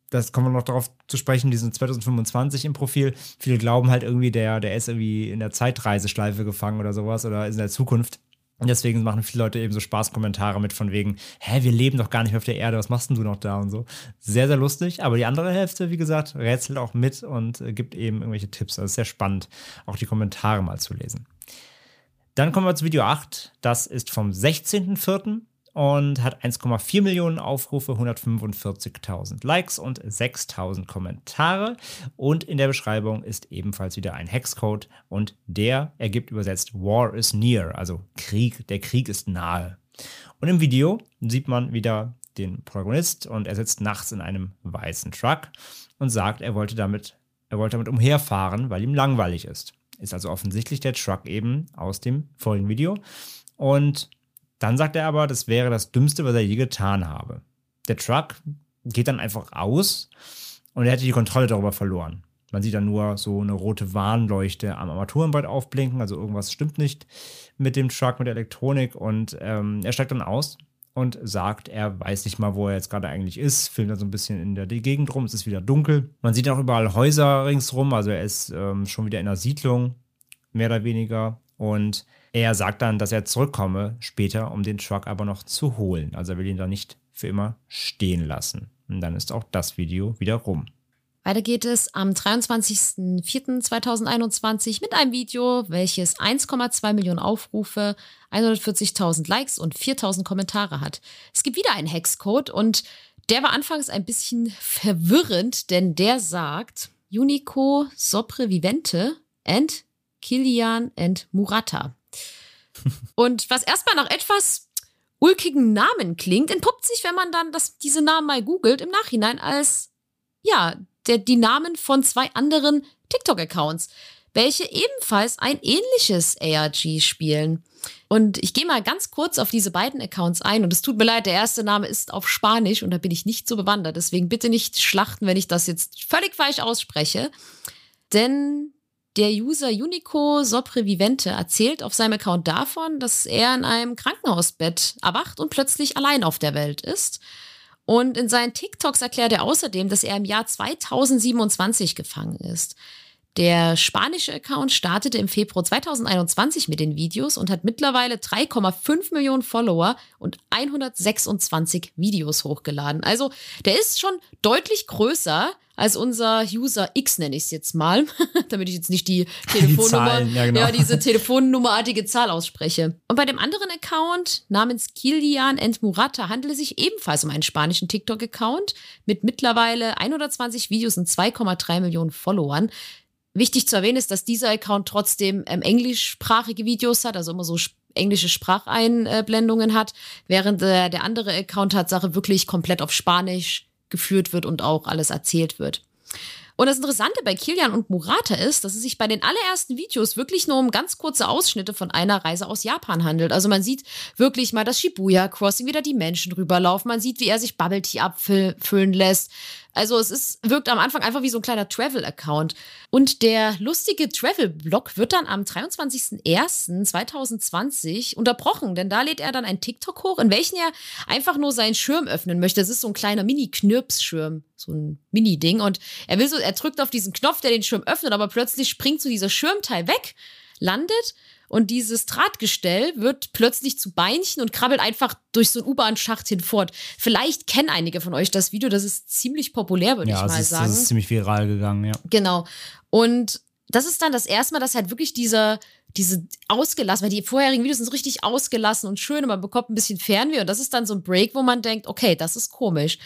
Das kommen wir noch darauf zu sprechen, die sind 2025 im Profil. Viele glauben halt irgendwie, der, der ist irgendwie in der Zeitreiseschleife gefangen oder sowas oder ist in der Zukunft. Und deswegen machen viele Leute eben so Spaßkommentare mit von wegen, hä, wir leben doch gar nicht mehr auf der Erde, was machst denn du noch da und so. Sehr, sehr lustig. Aber die andere Hälfte, wie gesagt, rätselt auch mit und äh, gibt eben irgendwelche Tipps. Also sehr spannend, auch die Kommentare mal zu lesen. Dann kommen wir zu Video 8. Das ist vom 16.04 und hat 1,4 Millionen Aufrufe, 145.000 Likes und 6.000 Kommentare. Und in der Beschreibung ist ebenfalls wieder ein Hexcode und der ergibt übersetzt War is near, also Krieg, der Krieg ist nahe. Und im Video sieht man wieder den Protagonist und er sitzt nachts in einem weißen Truck und sagt, er wollte damit, er wollte damit umherfahren, weil ihm langweilig ist. Ist also offensichtlich der Truck eben aus dem vorigen Video. Und dann sagt er aber, das wäre das Dümmste, was er je getan habe. Der Truck geht dann einfach aus und er hätte die Kontrolle darüber verloren. Man sieht dann nur so eine rote Warnleuchte am Armaturenbrett aufblinken, also irgendwas stimmt nicht mit dem Truck, mit der Elektronik und ähm, er steigt dann aus und sagt, er weiß nicht mal, wo er jetzt gerade eigentlich ist, filmt dann so ein bisschen in der Gegend rum, es ist wieder dunkel. Man sieht auch überall Häuser ringsrum, also er ist ähm, schon wieder in einer Siedlung, mehr oder weniger. Und er sagt dann, dass er zurückkomme später, um den Truck aber noch zu holen. Also er will ihn da nicht für immer stehen lassen. Und dann ist auch das Video wieder rum. Weiter geht es am 23.04.2021 mit einem Video, welches 1,2 Millionen Aufrufe, 140.000 Likes und 4.000 Kommentare hat. Es gibt wieder einen Hexcode und der war anfangs ein bisschen verwirrend, denn der sagt Unico Sopravvivente and Kilian and Murata. Und was erstmal nach etwas ulkigen Namen klingt, entpuppt sich, wenn man dann das, diese Namen mal googelt, im Nachhinein als, ja, der, die Namen von zwei anderen TikTok-Accounts. welche ebenfalls ein ähnliches ARG spielen. Und ich gehe mal ganz kurz auf diese beiden Accounts ein. Und es tut mir leid, der erste Name ist auf Spanisch und da bin ich nicht so bewandert. Deswegen bitte nicht schlachten, wenn ich das jetzt völlig falsch ausspreche. Denn der User Unico Soprevivente erzählt auf seinem Account davon, dass er in einem Krankenhausbett erwacht und plötzlich allein auf der Welt ist. Und in seinen TikToks erklärt er außerdem, dass er im Jahr 2027 gefangen ist. Der spanische Account startete im Februar 2021 mit den Videos und hat mittlerweile 3,5 Millionen Follower und 126 Videos hochgeladen. Also der ist schon deutlich größer als unser User X, nenne ich es jetzt mal, damit ich jetzt nicht die Telefonnummer, die Zahlen, ja, genau. ja, diese Telefonnummerartige Zahl ausspreche. Und bei dem anderen Account namens Kilian and Murata handelt es sich ebenfalls um einen spanischen TikTok-Account mit mittlerweile 120 Videos und 2,3 Millionen Followern. Wichtig zu erwähnen ist, dass dieser Account trotzdem ähm, englischsprachige Videos hat, also immer so englische Spracheinblendungen hat, während äh, der andere Account Tatsache wirklich komplett auf Spanisch geführt wird und auch alles erzählt wird. Und das Interessante bei Kilian und Murata ist, dass es sich bei den allerersten Videos wirklich nur um ganz kurze Ausschnitte von einer Reise aus Japan handelt. Also man sieht wirklich mal das Shibuya Crossing, wie da die Menschen rüberlaufen. Man sieht, wie er sich Bubble Tea abfüllen lässt. Also es ist, wirkt am Anfang einfach wie so ein kleiner Travel-Account. Und der lustige Travel-Blog wird dann am 23.01.2020 unterbrochen, denn da lädt er dann ein TikTok hoch, in welchen er einfach nur seinen Schirm öffnen möchte. Das ist so ein kleiner Mini-Knirps-Schirm, so ein Mini-Ding. Und er will so, er drückt auf diesen Knopf, der den Schirm öffnet, aber plötzlich springt so dieser Schirmteil weg, landet und dieses Drahtgestell wird plötzlich zu Beinchen und krabbelt einfach durch so einen U-Bahn-Schacht hinfort. Vielleicht kennen einige von euch das Video, das ist ziemlich populär, würde ja, ich mal ist, sagen. Ja, das ist ziemlich viral gegangen, ja. Genau. Und das ist dann das erste Mal, dass halt wirklich dieser, diese ausgelassen, weil die vorherigen Videos sind so richtig ausgelassen und schön und man bekommt ein bisschen Fernweh und das ist dann so ein Break, wo man denkt, okay, das ist komisch.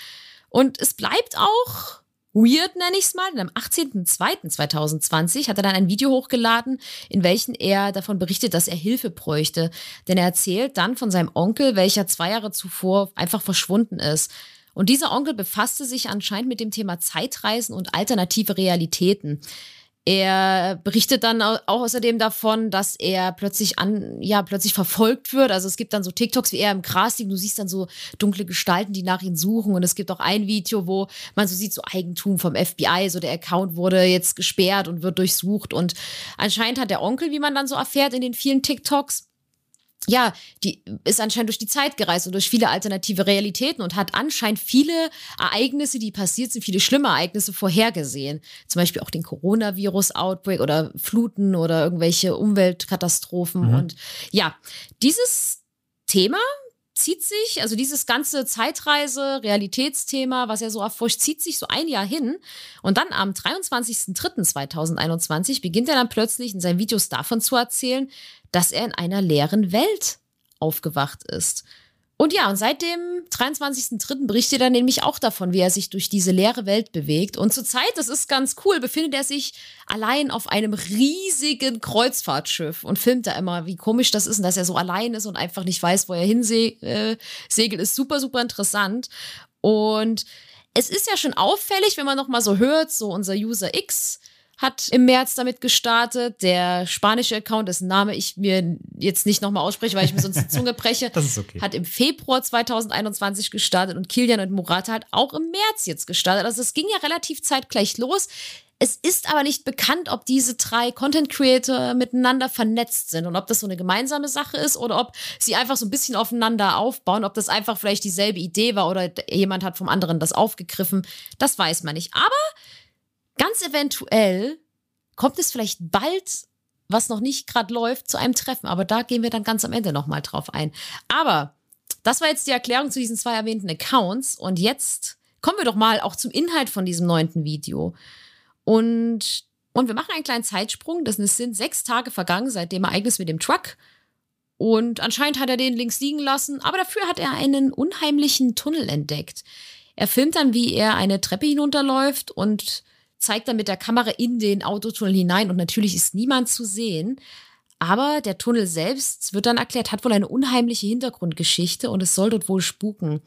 Und es bleibt auch weird, nenne ich es mal. Und am 18.02.2020 hat er dann ein Video hochgeladen, in welchem er davon berichtet, dass er Hilfe bräuchte. Denn er erzählt dann von seinem Onkel, welcher zwei Jahre zuvor einfach verschwunden ist. Und dieser Onkel befasste sich anscheinend mit dem Thema Zeitreisen und alternative Realitäten. Er berichtet dann auch außerdem davon, dass er plötzlich an, ja, plötzlich verfolgt wird. Also es gibt dann so TikToks, wie er im Gras liegt. Du siehst dann so dunkle Gestalten, die nach ihm suchen. Und es gibt auch ein Video, wo man so sieht, so Eigentum vom FBI. So der Account wurde jetzt gesperrt und wird durchsucht. Und anscheinend hat der Onkel, wie man dann so erfährt in den vielen TikToks, ja, die ist anscheinend durch die Zeit gereist und durch viele alternative Realitäten und hat anscheinend viele Ereignisse, die passiert sind, viele schlimme Ereignisse vorhergesehen. Zum Beispiel auch den Coronavirus-Outbreak oder Fluten oder irgendwelche Umweltkatastrophen. Mhm. Und ja, dieses Thema zieht sich, also dieses ganze Zeitreise, Realitätsthema, was er so erforscht, zieht sich so ein Jahr hin. Und dann am 23.03.2021 beginnt er dann plötzlich in seinen Videos davon zu erzählen, dass er in einer leeren Welt aufgewacht ist. Und ja, und seit dem 23.03. berichtet er nämlich auch davon, wie er sich durch diese leere Welt bewegt. Und zurzeit, das ist ganz cool, befindet er sich allein auf einem riesigen Kreuzfahrtschiff und filmt da immer, wie komisch das ist und dass er so allein ist und einfach nicht weiß, wo er hinsegelt, äh, ist super, super interessant. Und es ist ja schon auffällig, wenn man noch mal so hört, so unser User X, hat im März damit gestartet. Der spanische Account, dessen Name ich mir jetzt nicht nochmal ausspreche, weil ich mir sonst die Zunge breche, das ist okay. hat im Februar 2021 gestartet und Kilian und Murata hat auch im März jetzt gestartet. Also es ging ja relativ zeitgleich los. Es ist aber nicht bekannt, ob diese drei Content Creator miteinander vernetzt sind und ob das so eine gemeinsame Sache ist oder ob sie einfach so ein bisschen aufeinander aufbauen, ob das einfach vielleicht dieselbe Idee war oder jemand hat vom anderen das aufgegriffen. Das weiß man nicht. Aber ganz eventuell kommt es vielleicht bald, was noch nicht gerade läuft, zu einem Treffen. Aber da gehen wir dann ganz am Ende nochmal drauf ein. Aber das war jetzt die Erklärung zu diesen zwei erwähnten Accounts. Und jetzt kommen wir doch mal auch zum Inhalt von diesem neunten Video. Und, und wir machen einen kleinen Zeitsprung. Das sind sechs Tage vergangen seit dem Ereignis mit dem Truck. Und anscheinend hat er den links liegen lassen, aber dafür hat er einen unheimlichen Tunnel entdeckt. Er filmt dann, wie er eine Treppe hinunterläuft und zeigt dann mit der Kamera in den Autotunnel hinein und natürlich ist niemand zu sehen. Aber der Tunnel selbst, wird dann erklärt, hat wohl eine unheimliche Hintergrundgeschichte und es soll dort wohl spuken.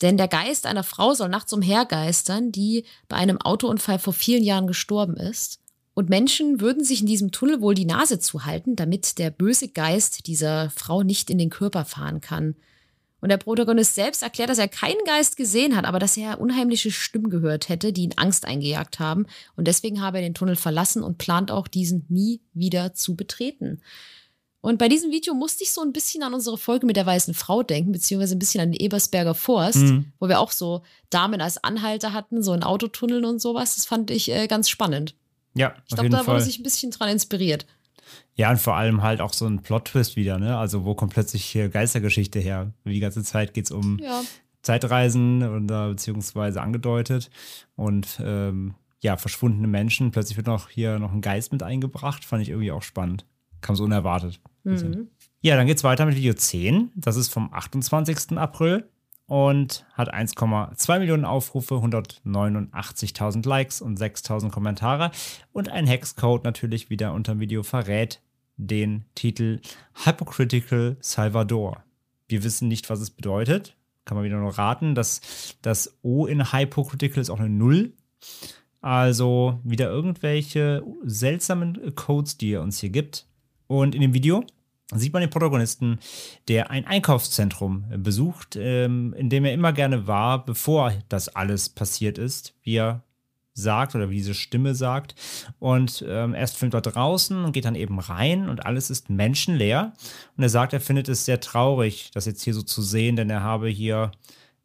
Denn der Geist einer Frau soll nachts umhergeistern, die bei einem Autounfall vor vielen Jahren gestorben ist. Und Menschen würden sich in diesem Tunnel wohl die Nase zuhalten, damit der böse Geist dieser Frau nicht in den Körper fahren kann. Und der Protagonist selbst erklärt, dass er keinen Geist gesehen hat, aber dass er unheimliche Stimmen gehört hätte, die ihn Angst eingejagt haben. Und deswegen habe er den Tunnel verlassen und plant auch, diesen nie wieder zu betreten. Und bei diesem Video musste ich so ein bisschen an unsere Folge mit der weißen Frau denken, beziehungsweise ein bisschen an den Ebersberger Forst, Mhm. wo wir auch so Damen als Anhalter hatten, so in Autotunneln und sowas. Das fand ich äh, ganz spannend. Ja, Ich glaube, da wurde sich ein bisschen dran inspiriert. Ja, und vor allem halt auch so ein Plot-Twist wieder, ne? Also, wo kommt plötzlich hier Geistergeschichte her? Die ganze Zeit geht's um Ja. Zeitreisen oder beziehungsweise angedeutet und ähm, ja, verschwundene Menschen. Plötzlich wird noch hier noch ein Geist mit eingebracht. Fand ich irgendwie auch spannend. Kam so unerwartet. Mhm. Ja, dann geht's weiter mit Video 10. Das ist vom 28. April und hat 1,2 Millionen Aufrufe, 189.000 Likes und 6.000 Kommentare. Und ein Hexcode natürlich wieder unter dem Video verrät den Titel Hypocritical Salvador. Wir wissen nicht, was es bedeutet. Kann man wieder nur raten. Das, das O in Hypocritical ist auch eine Null. Also wieder irgendwelche seltsamen Codes, die er uns hier gibt. Und in dem Video sieht man den Protagonisten, der ein Einkaufszentrum besucht, ähm, in dem er immer gerne war, bevor das alles passiert ist, wie er sagt oder wie diese Stimme sagt. Und ähm, erst filmt er draußen und geht dann eben rein und alles ist menschenleer. Und er sagt, er findet es sehr traurig, das jetzt hier so zu sehen, denn er habe hier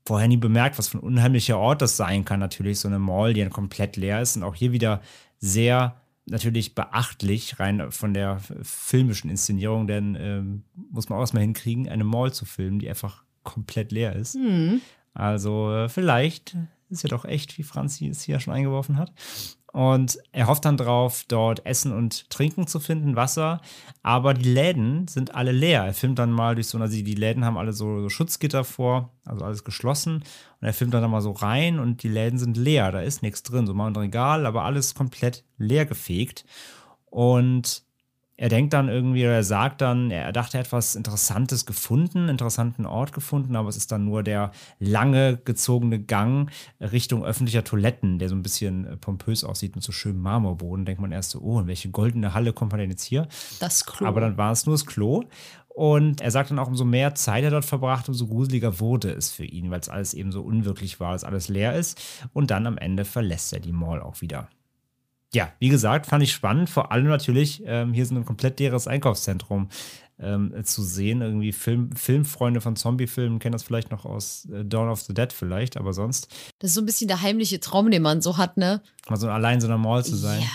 vorher nie bemerkt, was für ein unheimlicher Ort das sein kann. Natürlich so eine Mall, die dann komplett leer ist und auch hier wieder sehr natürlich beachtlich, rein von der filmischen Inszenierung, denn ähm, muss man auch erstmal hinkriegen, eine Mall zu filmen, die einfach komplett leer ist. Mhm. Also äh, vielleicht ist ja doch echt, wie Franzi es hier schon eingeworfen hat. Und er hofft dann drauf, dort Essen und Trinken zu finden, Wasser. Aber die Läden sind alle leer. Er filmt dann mal durch so, also die Läden haben alle so, so Schutzgitter vor, also alles geschlossen. Und er filmt dann mal so rein und die Läden sind leer. Da ist nichts drin, so mal ein Regal, aber alles komplett leer gefegt. Und er denkt dann irgendwie, oder er sagt dann, er dachte, er hat etwas Interessantes gefunden, interessanten Ort gefunden, aber es ist dann nur der lange gezogene Gang Richtung öffentlicher Toiletten, der so ein bisschen äh, pompös aussieht mit so schönem Marmorboden. Denkt man erst so, oh, in welche goldene Halle kommt man denn jetzt hier? Das Klo. Aber dann war es nur das Klo. Und er sagt dann auch, umso mehr Zeit er dort verbracht, umso gruseliger wurde es für ihn, weil es alles eben so unwirklich war, dass alles leer ist. Und dann am Ende verlässt er die Mall auch wieder ja, wie gesagt, fand ich spannend. Vor allem natürlich, ähm, hier ist ein komplett leeres Einkaufszentrum ähm, zu sehen. Irgendwie Film, Filmfreunde von Zombiefilmen kennen das vielleicht noch aus äh, Dawn of the Dead vielleicht, aber sonst das ist so ein bisschen der heimliche Traum, den man so hat, ne? mal so allein in so einer Mall zu sein. Ja,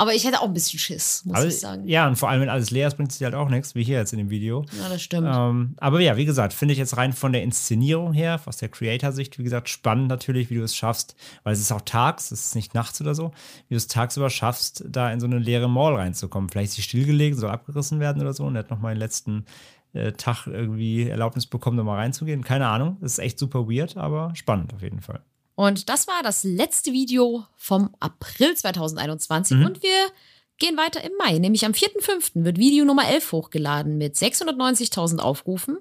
aber ich hätte auch ein bisschen Schiss, muss aber, ich sagen. Ja, und vor allem, wenn alles leer ist, bringt es dir halt auch nichts, wie hier jetzt in dem Video. Ja, das stimmt. Ähm, aber ja, wie gesagt, finde ich jetzt rein von der Inszenierung her, aus der Creator-Sicht, wie gesagt, spannend natürlich, wie du es schaffst, weil es ist auch tags, es ist nicht nachts oder so, wie du es tagsüber schaffst, da in so eine leere Mall reinzukommen. Vielleicht ist sie stillgelegt, soll abgerissen werden oder so und er hat nochmal den letzten äh, Tag irgendwie Erlaubnis bekommen, da mal reinzugehen. Keine Ahnung, das ist echt super weird, aber spannend auf jeden Fall. Und das war das letzte Video vom April 2021 Mhm. und wir gehen weiter im Mai, nämlich am 4.5. wird Video Nummer 11 hochgeladen mit 690.000 Aufrufen,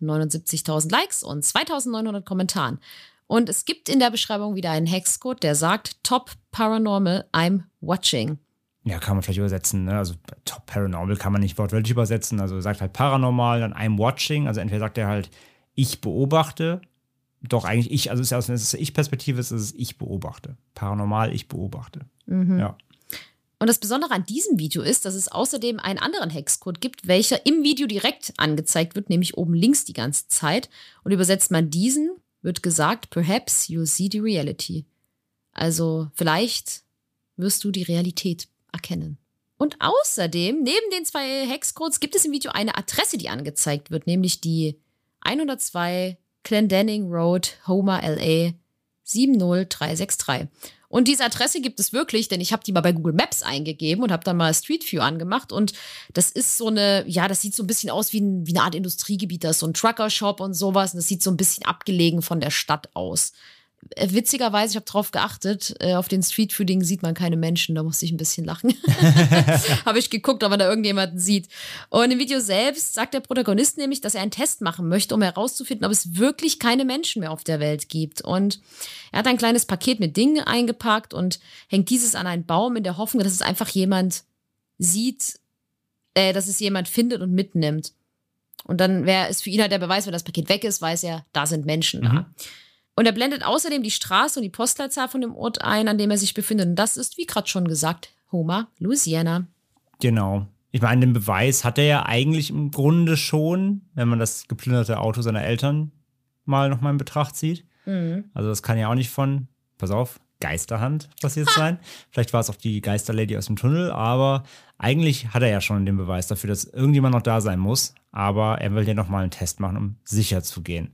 79.000 Likes und 2.900 Kommentaren. Und es gibt in der Beschreibung wieder einen Hexcode, der sagt Top Paranormal, I'm watching. Ja, kann man vielleicht übersetzen. Ne? Also Top Paranormal kann man nicht wortwörtlich übersetzen. Also er sagt halt paranormal, dann I'm watching. Also entweder sagt er halt, ich beobachte. Doch eigentlich ich, also es ist ja aus der Ich-Perspektive, ist es ich beobachte. Paranormal, ich beobachte. Mhm. Ja. Und das Besondere an diesem Video ist, dass es außerdem einen anderen Hexcode gibt, welcher im Video direkt angezeigt wird, nämlich oben links die ganze Zeit. Und übersetzt man diesen, wird gesagt, perhaps you'll see the reality. Also vielleicht wirst du die Realität erkennen. Und außerdem, neben den zwei Hexcodes, gibt es im Video eine Adresse, die angezeigt wird, nämlich die 102 Clendenning Road, Homer, LA 70363. Und diese Adresse gibt es wirklich, denn ich habe die mal bei Google Maps eingegeben und habe dann mal Street View angemacht. Und das ist so eine, ja, das sieht so ein bisschen aus wie, ein, wie eine Art Industriegebiet. Da ist so ein Trucker-Shop und sowas. Und das sieht so ein bisschen abgelegen von der Stadt aus. Äh, witzigerweise, ich habe drauf geachtet, äh, auf den Streetfooding sieht man keine Menschen, da musste ich ein bisschen lachen. habe ich geguckt, ob man da irgendjemanden sieht. Und im Video selbst sagt der Protagonist nämlich, dass er einen Test machen möchte, um herauszufinden, ob es wirklich keine Menschen mehr auf der Welt gibt. Und er hat ein kleines Paket mit Dingen eingepackt und hängt dieses an einen Baum in der Hoffnung, dass es einfach jemand sieht, äh, dass es jemand findet und mitnimmt. Und dann wäre es für ihn halt der Beweis, wenn das Paket weg ist, weiß er, da sind Menschen mhm. da. Und er blendet außerdem die Straße und die Postleitzahl von dem Ort ein, an dem er sich befindet. Und das ist, wie gerade schon gesagt, Homer, Louisiana. Genau. Ich meine, den Beweis hat er ja eigentlich im Grunde schon, wenn man das geplünderte Auto seiner Eltern mal nochmal in Betracht zieht. Mhm. Also das kann ja auch nicht von, pass auf, Geisterhand passiert sein. Vielleicht war es auch die Geisterlady aus dem Tunnel, aber eigentlich hat er ja schon den Beweis dafür, dass irgendjemand noch da sein muss. Aber er will ja nochmal einen Test machen, um sicher zu gehen.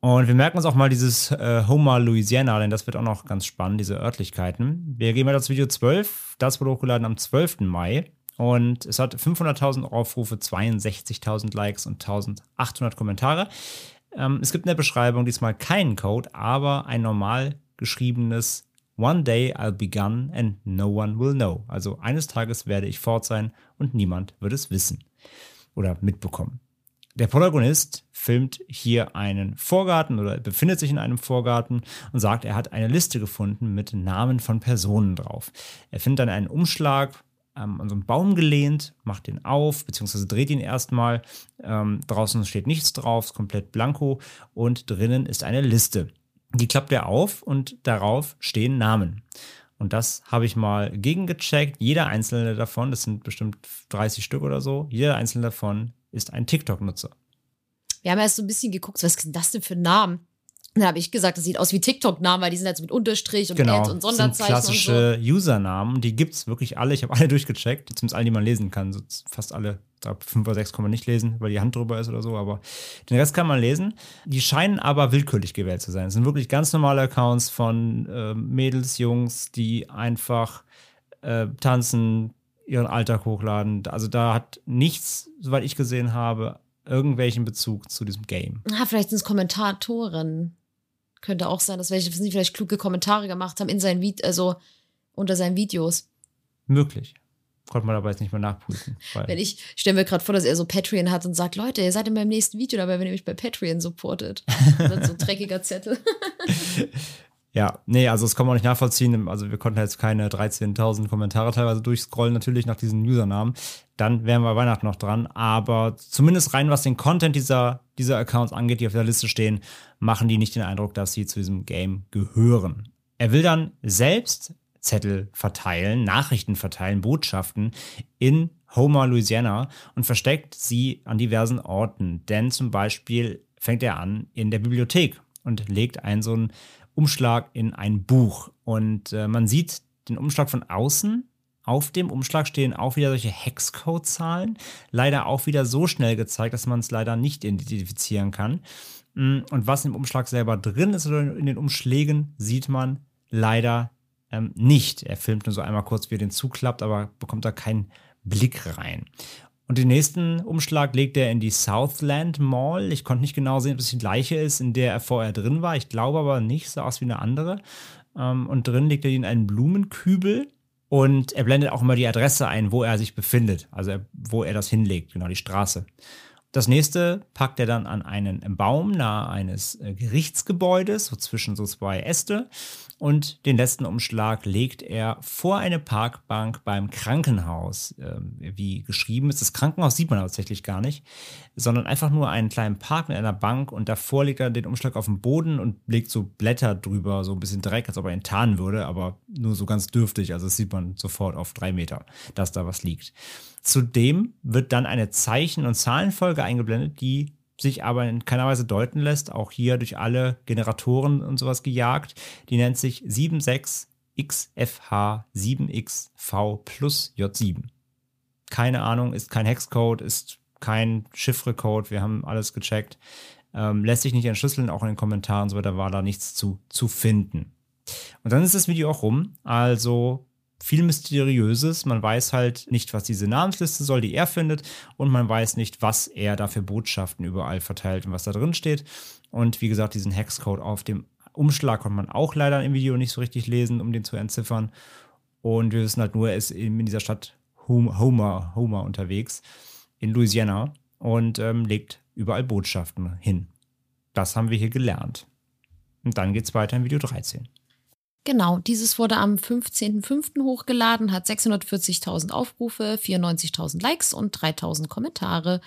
Und wir merken uns auch mal dieses äh, Homer, Louisiana, denn das wird auch noch ganz spannend, diese Örtlichkeiten. Wir gehen weiter zu Video 12. Das wurde hochgeladen am 12. Mai. Und es hat 500.000 Aufrufe, 62.000 Likes und 1.800 Kommentare. Ähm, es gibt in der Beschreibung diesmal keinen Code, aber ein normal geschriebenes One day I'll be gone and no one will know. Also eines Tages werde ich fort sein und niemand wird es wissen oder mitbekommen. Der Protagonist filmt hier einen Vorgarten oder befindet sich in einem Vorgarten und sagt, er hat eine Liste gefunden mit Namen von Personen drauf. Er findet dann einen Umschlag ähm, an so einen Baum gelehnt, macht den auf, beziehungsweise dreht ihn erstmal. Ähm, draußen steht nichts drauf, ist komplett blanko und drinnen ist eine Liste. Die klappt er auf und darauf stehen Namen. Und das habe ich mal gegengecheckt. Jeder einzelne davon, das sind bestimmt 30 Stück oder so, jeder einzelne davon ist ein TikTok-Nutzer. Wir haben erst so ein bisschen geguckt, was ist denn das denn für ein Name? Dann habe ich gesagt, das sieht aus wie TikTok-Namen, weil die sind jetzt mit Unterstrich und genau, und Sonderzeichen klassische und so. Usernamen, die gibt es wirklich alle. Ich habe alle durchgecheckt, zumindest alle, die man lesen kann. So fast alle, glaube fünf oder sechs kann man nicht lesen, weil die Hand drüber ist oder so, aber den Rest kann man lesen. Die scheinen aber willkürlich gewählt zu sein. Es sind wirklich ganz normale Accounts von äh, Mädels, Jungs, die einfach äh, tanzen, ihren Alltag hochladen. Also da hat nichts, soweit ich gesehen habe, irgendwelchen Bezug zu diesem Game. Ah, vielleicht sind es Kommentatoren. Könnte auch sein, dass welche vielleicht kluge Kommentare gemacht haben in seinen Vide also unter seinen Videos. Möglich. Konnte man aber jetzt nicht mehr nachprüfen. Wenn ich stelle mir gerade vor, dass er so Patreon hat und sagt, Leute, ihr seid in meinem nächsten Video dabei, wenn ihr mich bei Patreon supportet. dann so ein dreckiger Zettel. Ja, nee, also das kann man auch nicht nachvollziehen. Also wir konnten jetzt keine 13.000 Kommentare teilweise durchscrollen, natürlich nach diesen Usernamen. Dann wären wir Weihnachten noch dran. Aber zumindest rein, was den Content dieser, dieser Accounts angeht, die auf der Liste stehen, machen die nicht den Eindruck, dass sie zu diesem Game gehören. Er will dann selbst Zettel verteilen, Nachrichten verteilen, Botschaften in Homer, Louisiana und versteckt sie an diversen Orten. Denn zum Beispiel fängt er an in der Bibliothek und legt einen so einen Umschlag in ein Buch. Und äh, man sieht den Umschlag von außen. Auf dem Umschlag stehen auch wieder solche Hexcode-Zahlen. Leider auch wieder so schnell gezeigt, dass man es leider nicht identifizieren kann. Mm, und was im Umschlag selber drin ist oder in den Umschlägen, sieht man leider ähm, nicht. Er filmt nur so einmal kurz, wie er den zuklappt, aber bekommt da keinen Blick rein. Und den nächsten Umschlag legt er in die Southland Mall. Ich konnte nicht genau sehen, ob es die gleiche ist, in der er vorher drin war. Ich glaube aber nicht, sah aus wie eine andere. Ähm, und drin legt er ihn in einen Blumenkübel. Und er blendet auch immer die Adresse ein, wo er sich befindet. Also wo er das hinlegt, genau die Straße. Das nächste packt er dann an einen Baum nahe eines äh, Gerichtsgebäudes, so zwischen so zwei Äste. Und den letzten Umschlag legt er vor eine Parkbank beim Krankenhaus. Ähm, wie geschrieben ist, das Krankenhaus sieht man tatsächlich gar nicht, sondern einfach nur einen kleinen Park mit einer Bank und davor legt er den Umschlag auf den Boden und legt so Blätter drüber, so ein bisschen Dreck, als ob er ihn tarnen würde, aber nur so ganz dürftig. Also das sieht man sofort auf drei Meter, dass da was liegt. Zudem wird dann eine Zeichen- und Zahlenfolge eingeblendet, die sich aber in keiner Weise deuten lässt, auch hier durch alle Generatoren und sowas gejagt. Die nennt sich 76XFH7XV plus J7. Keine Ahnung, ist kein Hexcode, ist kein Chiffrecode, wir haben alles gecheckt. Ähm, lässt sich nicht entschlüsseln, auch in den Kommentaren und so weiter war da nichts zu, zu finden. Und dann ist das Video auch rum. Also viel Mysteriöses. Man weiß halt nicht, was diese Namensliste soll, die er findet, und man weiß nicht, was er da für Botschaften überall verteilt und was da drin steht. Und wie gesagt, diesen Hexcode auf dem Umschlag konnte man auch leider im Video nicht so richtig lesen, um den zu entziffern. Und wir wissen halt nur, er ist in dieser Stadt Homer, Homer unterwegs in Louisiana und ähm, legt überall Botschaften hin. Das haben wir hier gelernt. Und dann geht es weiter in Video 13. Genau, dieses wurde am 15.05. hochgeladen, hat 640.000 Aufrufe, 94.000 Likes und 3.000 Kommentare.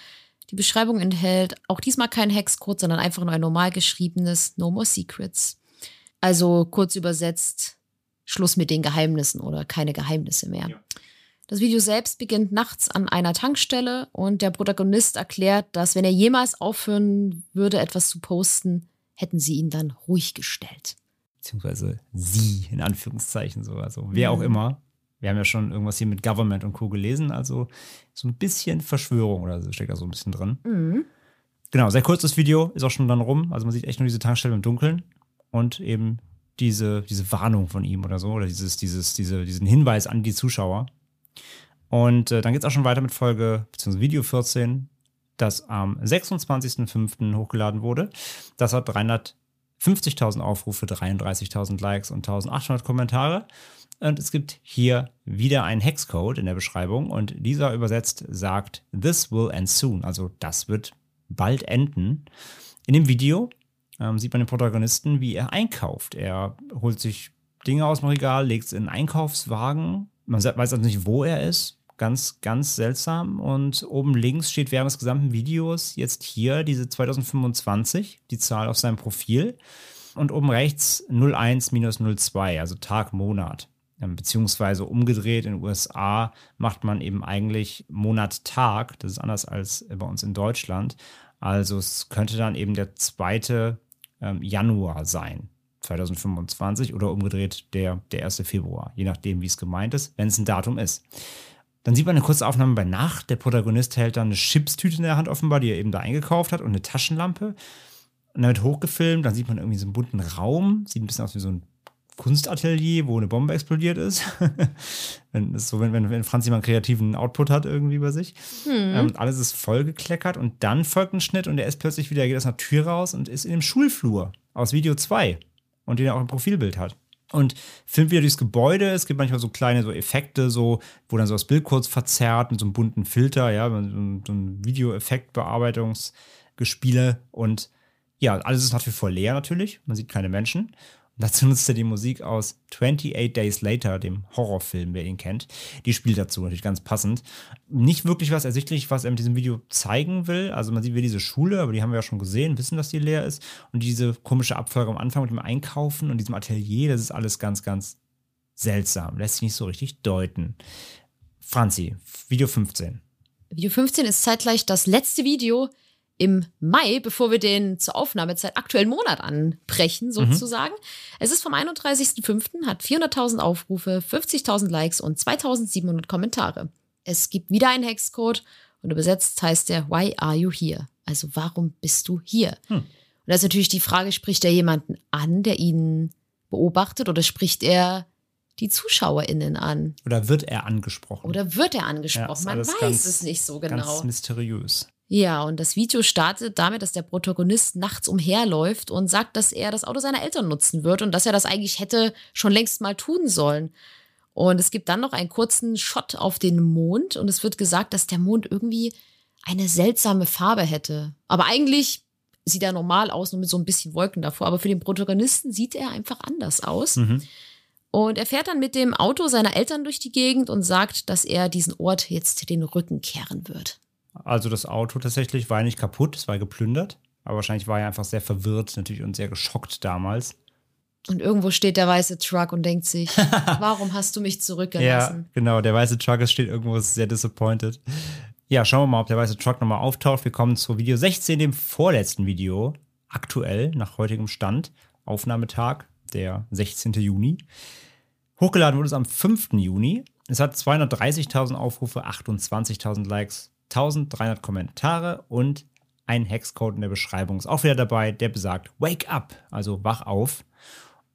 Die Beschreibung enthält auch diesmal kein Hexcode, sondern einfach nur ein normal geschriebenes No More Secrets. Also kurz übersetzt, Schluss mit den Geheimnissen oder keine Geheimnisse mehr. Ja. Das Video selbst beginnt nachts an einer Tankstelle und der Protagonist erklärt, dass wenn er jemals aufhören würde, etwas zu posten, hätten sie ihn dann ruhig gestellt. Beziehungsweise sie, in Anführungszeichen so. Also wer mhm. auch immer. Wir haben ja schon irgendwas hier mit Government und Co. gelesen, also so ein bisschen Verschwörung oder so steckt da so ein bisschen drin. Mhm. Genau, sehr kurzes Video, ist auch schon dann rum. Also man sieht echt nur diese Tankstelle im Dunkeln und eben diese, diese Warnung von ihm oder so, oder dieses, dieses, diese, diesen Hinweis an die Zuschauer. Und äh, dann geht es auch schon weiter mit Folge, beziehungsweise Video 14, das am 26.05. hochgeladen wurde. Das hat 350.000 Aufrufe, 33.000 Likes und 1.800 Kommentare. Und es gibt hier wieder einen Hexcode in der Beschreibung und dieser übersetzt sagt, This will end soon, also das wird bald enden. In dem Video ähm, sieht man den Protagonisten, wie er einkauft. Er holt sich Dinge aus dem Regal, legt es in einen Einkaufswagen. Man weiß also nicht, wo er ist. Ganz, ganz seltsam. Und oben links steht während des gesamten Videos jetzt hier diese 2025, die Zahl auf seinem Profil. Und oben rechts 01-02, also Tag, Monat. Ähm, beziehungsweise umgedreht in den USA macht man eben eigentlich Monat, Tag. Das ist anders als bei uns in Deutschland. Also es könnte dann eben der zweite ähm, Januar sein. 2025 oder umgedreht der, der 1. Februar, je nachdem, wie es gemeint ist, wenn es ein Datum ist. Dann sieht man eine kurze Aufnahme bei Nacht. Der Protagonist hält dann eine Chipstüte in der Hand offenbar, die er eben da eingekauft hat und eine Taschenlampe. Und dann wird hochgefilmt, dann sieht man irgendwie so einen bunten Raum, sieht ein bisschen aus wie so ein Kunstatelier, wo eine Bombe explodiert ist. wenn, ist so, wenn, wenn, wenn Franz jemand kreativen Output hat irgendwie bei sich. Hm. Ähm, alles ist vollgekleckert und dann folgt ein Schnitt und er ist plötzlich wieder, geht aus einer Tür raus und ist in dem Schulflur aus Video 2 und den er auch im Profilbild hat. Und filmt wieder durchs Gebäude. Es gibt manchmal so kleine so Effekte, so, wo dann so das Bild kurz verzerrt mit so einem bunten Filter, ja, so, ein Videoeffektbearbeitungsgespiele und ja, alles ist nach wie vor leer natürlich. Man sieht keine Menschen. Dazu nutzt er die Musik aus 28 Days Later, dem Horrorfilm, wer ihn kennt. Die spielt dazu natürlich ganz passend. Nicht wirklich was ersichtlich, was er mit diesem Video zeigen will. Also man sieht wie diese Schule, aber die haben wir ja schon gesehen, wissen, dass die leer ist. Und diese komische Abfolge am Anfang mit dem Einkaufen und diesem Atelier, das ist alles ganz, ganz seltsam. Lässt sich nicht so richtig deuten. Franzi, Video 15. Video 15 ist zeitgleich das letzte Video, im Mai, bevor wir den zur Aufnahmezeit aktuellen Monat anbrechen, mhm. sozusagen. Mhm. Es ist vom 31.05., hat 400.000 Aufrufe, 50.000 Likes und 2.700 Kommentare. Es gibt wieder einen Hexcode und übersetzt heißt der Why are you here? Also warum bist du hier? Hm. Und da ist natürlich die Frage, spricht er jemanden an, der ihn beobachtet oder spricht er die ZuschauerInnen an? Oder wird er angesprochen? Oder wird er angesprochen? Ja, Man weiß es nicht so genau. Ganz mysteriös. Ja, und das Video startet damit, dass der Protagonist nachts umherläuft und sagt, dass er das Auto seiner Eltern nutzen wird und dass er das eigentlich hätte schon längst mal tun sollen. Und es gibt dann noch einen kurzen Shot auf den Mond und es wird gesagt, dass der Mond irgendwie eine seltsame Farbe hätte. Aber eigentlich sieht er normal aus, nur mit so ein bisschen Wolken davor. Aber für den Protagonisten sieht er einfach anders aus. Mhm. Und er fährt dann mit dem Auto seiner Eltern durch die Gegend und sagt, dass er diesen Ort jetzt den Rücken kehren wird. Also das Auto tatsächlich war nicht kaputt, es war geplündert. Aber wahrscheinlich war er einfach sehr verwirrt natürlich und sehr geschockt damals. Und irgendwo steht der weiße Truck und denkt sich, warum hast du mich zurückgelassen? Ja, genau, der weiße Truck steht irgendwo sehr disappointed. Ja, schauen wir mal, ob der weiße Truck nochmal auftaucht. Wir kommen zu Video 16, dem vorletzten Video, aktuell, nach heutigem Stand, Aufnahmetag, der 16. Juni. Hochgeladen wurde es am 5. Juni. Es hat 230.000 Aufrufe, 28.000 Likes, 1300 Kommentare und ein Hexcode in der Beschreibung ist auch wieder dabei, der besagt Wake up, also wach auf.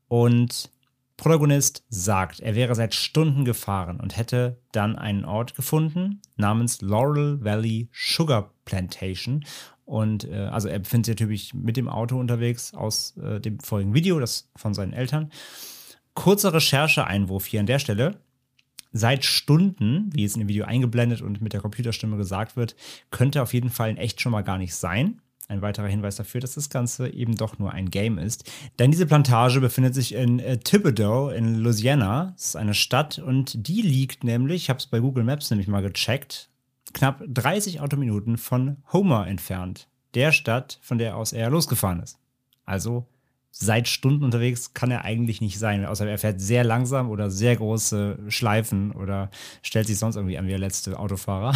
Und Protagonist sagt, er wäre seit Stunden gefahren und hätte dann einen Ort gefunden namens Laurel Valley Sugar Plantation. Und äh, also er befindet sich natürlich mit dem Auto unterwegs aus äh, dem vorigen Video, das von seinen Eltern. Kurzer Rechercheeinwurf hier an der Stelle. Seit Stunden, wie es in dem Video eingeblendet und mit der Computerstimme gesagt wird, könnte auf jeden Fall in echt schon mal gar nicht sein. Ein weiterer Hinweis dafür, dass das Ganze eben doch nur ein Game ist. Denn diese Plantage befindet sich in äh, Thibodeau in Louisiana. Das ist eine Stadt und die liegt nämlich, ich habe es bei Google Maps nämlich mal gecheckt, knapp 30 Autominuten von Homer entfernt. Der Stadt, von der aus er losgefahren ist. Also seit Stunden unterwegs kann er eigentlich nicht sein, außer er fährt sehr langsam oder sehr große Schleifen oder stellt sich sonst irgendwie an wie der letzte Autofahrer.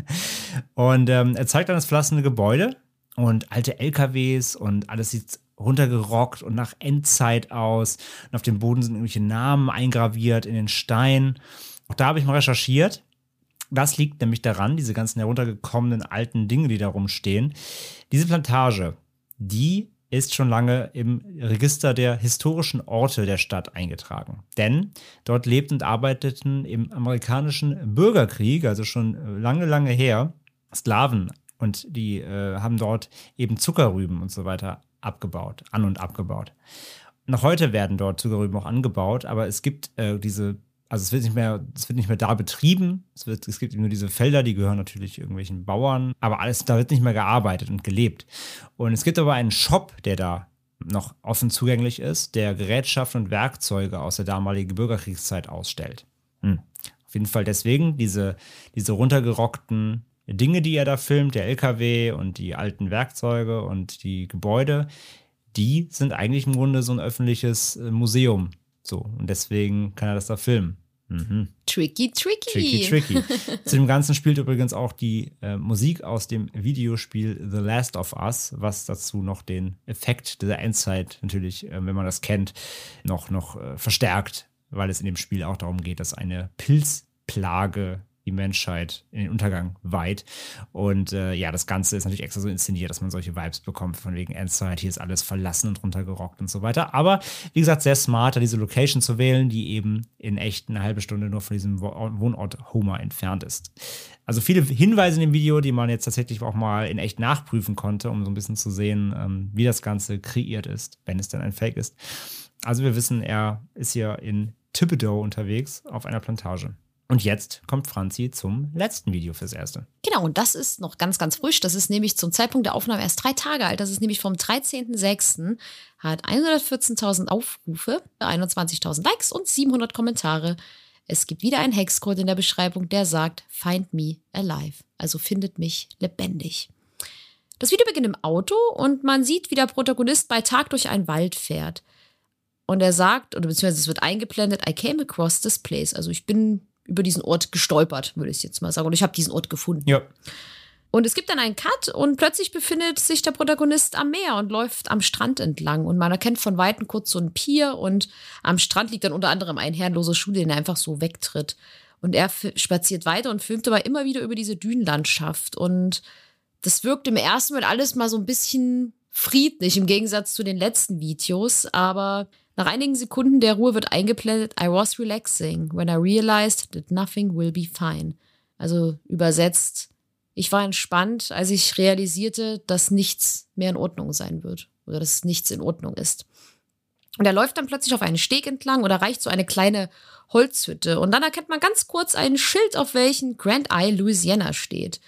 und ähm, er zeigt dann das verlassene Gebäude und alte LKWs und alles sieht runtergerockt und nach Endzeit aus. Und auf dem Boden sind irgendwelche Namen eingraviert in den Stein. Auch da habe ich mal recherchiert. Das liegt nämlich daran, diese ganzen heruntergekommenen alten Dinge, die da rumstehen. Diese Plantage, die ist schon lange im Register der historischen Orte der Stadt eingetragen. Denn dort lebten und arbeiteten im amerikanischen Bürgerkrieg, also schon lange, lange her, Sklaven und die äh, haben dort eben Zuckerrüben und so weiter abgebaut, an und abgebaut. Noch heute werden dort Zuckerrüben auch angebaut, aber es gibt äh, diese, also es wird nicht mehr, es wird nicht mehr da betrieben. Es, wird, es gibt nur diese Felder, die gehören natürlich irgendwelchen Bauern, aber alles, da wird nicht mehr gearbeitet und gelebt. Und es gibt aber einen Shop, der da noch offen zugänglich ist, der Gerätschaften und Werkzeuge aus der damaligen Bürgerkriegszeit ausstellt. Hm. Auf jeden Fall deswegen diese, diese runtergerockten Dinge, die er da filmt, der LKW und die alten Werkzeuge und die Gebäude, die sind eigentlich im Grunde so ein öffentliches äh, Museum. So, und deswegen kann er das da filmen. Mhm. Tricky, tricky. Tricky, tricky. Zu dem Ganzen spielt übrigens auch die äh, Musik aus dem Videospiel The Last of Us, was dazu noch den Effekt dieser Endzeit natürlich, äh, wenn man das kennt, noch, noch äh, verstärkt, weil es in dem Spiel auch darum geht, dass eine Pilzplage die Menschheit in den Untergang weiht. Und äh, ja, das Ganze ist natürlich extra so inszeniert, dass man solche Vibes bekommt, von wegen Endzeit, hier ist alles verlassen und runtergerockt und so weiter. Aber wie gesagt, sehr smart, da diese Location zu wählen, die eben in echt eine halbe Stunde nur von diesem Wohnort Homer entfernt ist. Also viele Hinweise in dem Video, die man jetzt tatsächlich auch mal in echt nachprüfen konnte, um so ein bisschen zu sehen, ähm, wie das Ganze kreiert ist, wenn es denn ein Fake ist. Also wir wissen, er ist hier in Thibodeau unterwegs auf einer Plantage. Und jetzt kommt Franzi zum letzten Video fürs Erste. Genau, und das ist noch ganz, ganz frisch. Das ist nämlich zum Zeitpunkt der Aufnahme erst drei Tage alt. Das ist nämlich vom 13.06. Hat 114.000 Aufrufe, 21.000 Likes und 700 Kommentare. Es gibt wieder einen Hexcode in der Beschreibung, der sagt, find me alive. Also findet mich lebendig. Das Video beginnt im Auto und man sieht, wie der Protagonist bei Tag durch einen Wald fährt. Und er sagt, oder beziehungsweise es wird eingeblendet, I came across this place. Also ich bin über diesen Ort gestolpert, würde ich jetzt mal sagen. Und ich habe diesen Ort gefunden. Ja. Und es gibt dann einen Cut und plötzlich befindet sich der Protagonist am Meer und läuft am Strand entlang. Und man erkennt von Weitem kurz so ein Pier und am Strand liegt dann unter anderem ein herrenloser Schuh, den er einfach so wegtritt. Und er spaziert weiter und filmt aber immer wieder über diese Dünenlandschaft. Und das wirkt im ersten Mal alles mal so ein bisschen friedlich im Gegensatz zu den letzten Videos. Aber nach einigen Sekunden der Ruhe wird eingeblendet, I was relaxing when I realized that nothing will be fine. Also übersetzt, ich war entspannt, als ich realisierte, dass nichts mehr in Ordnung sein wird oder dass nichts in Ordnung ist. Und er läuft dann plötzlich auf einen Steg entlang oder erreicht so eine kleine Holzhütte. Und dann erkennt man ganz kurz ein Schild, auf welchem Grand Isle, Louisiana steht.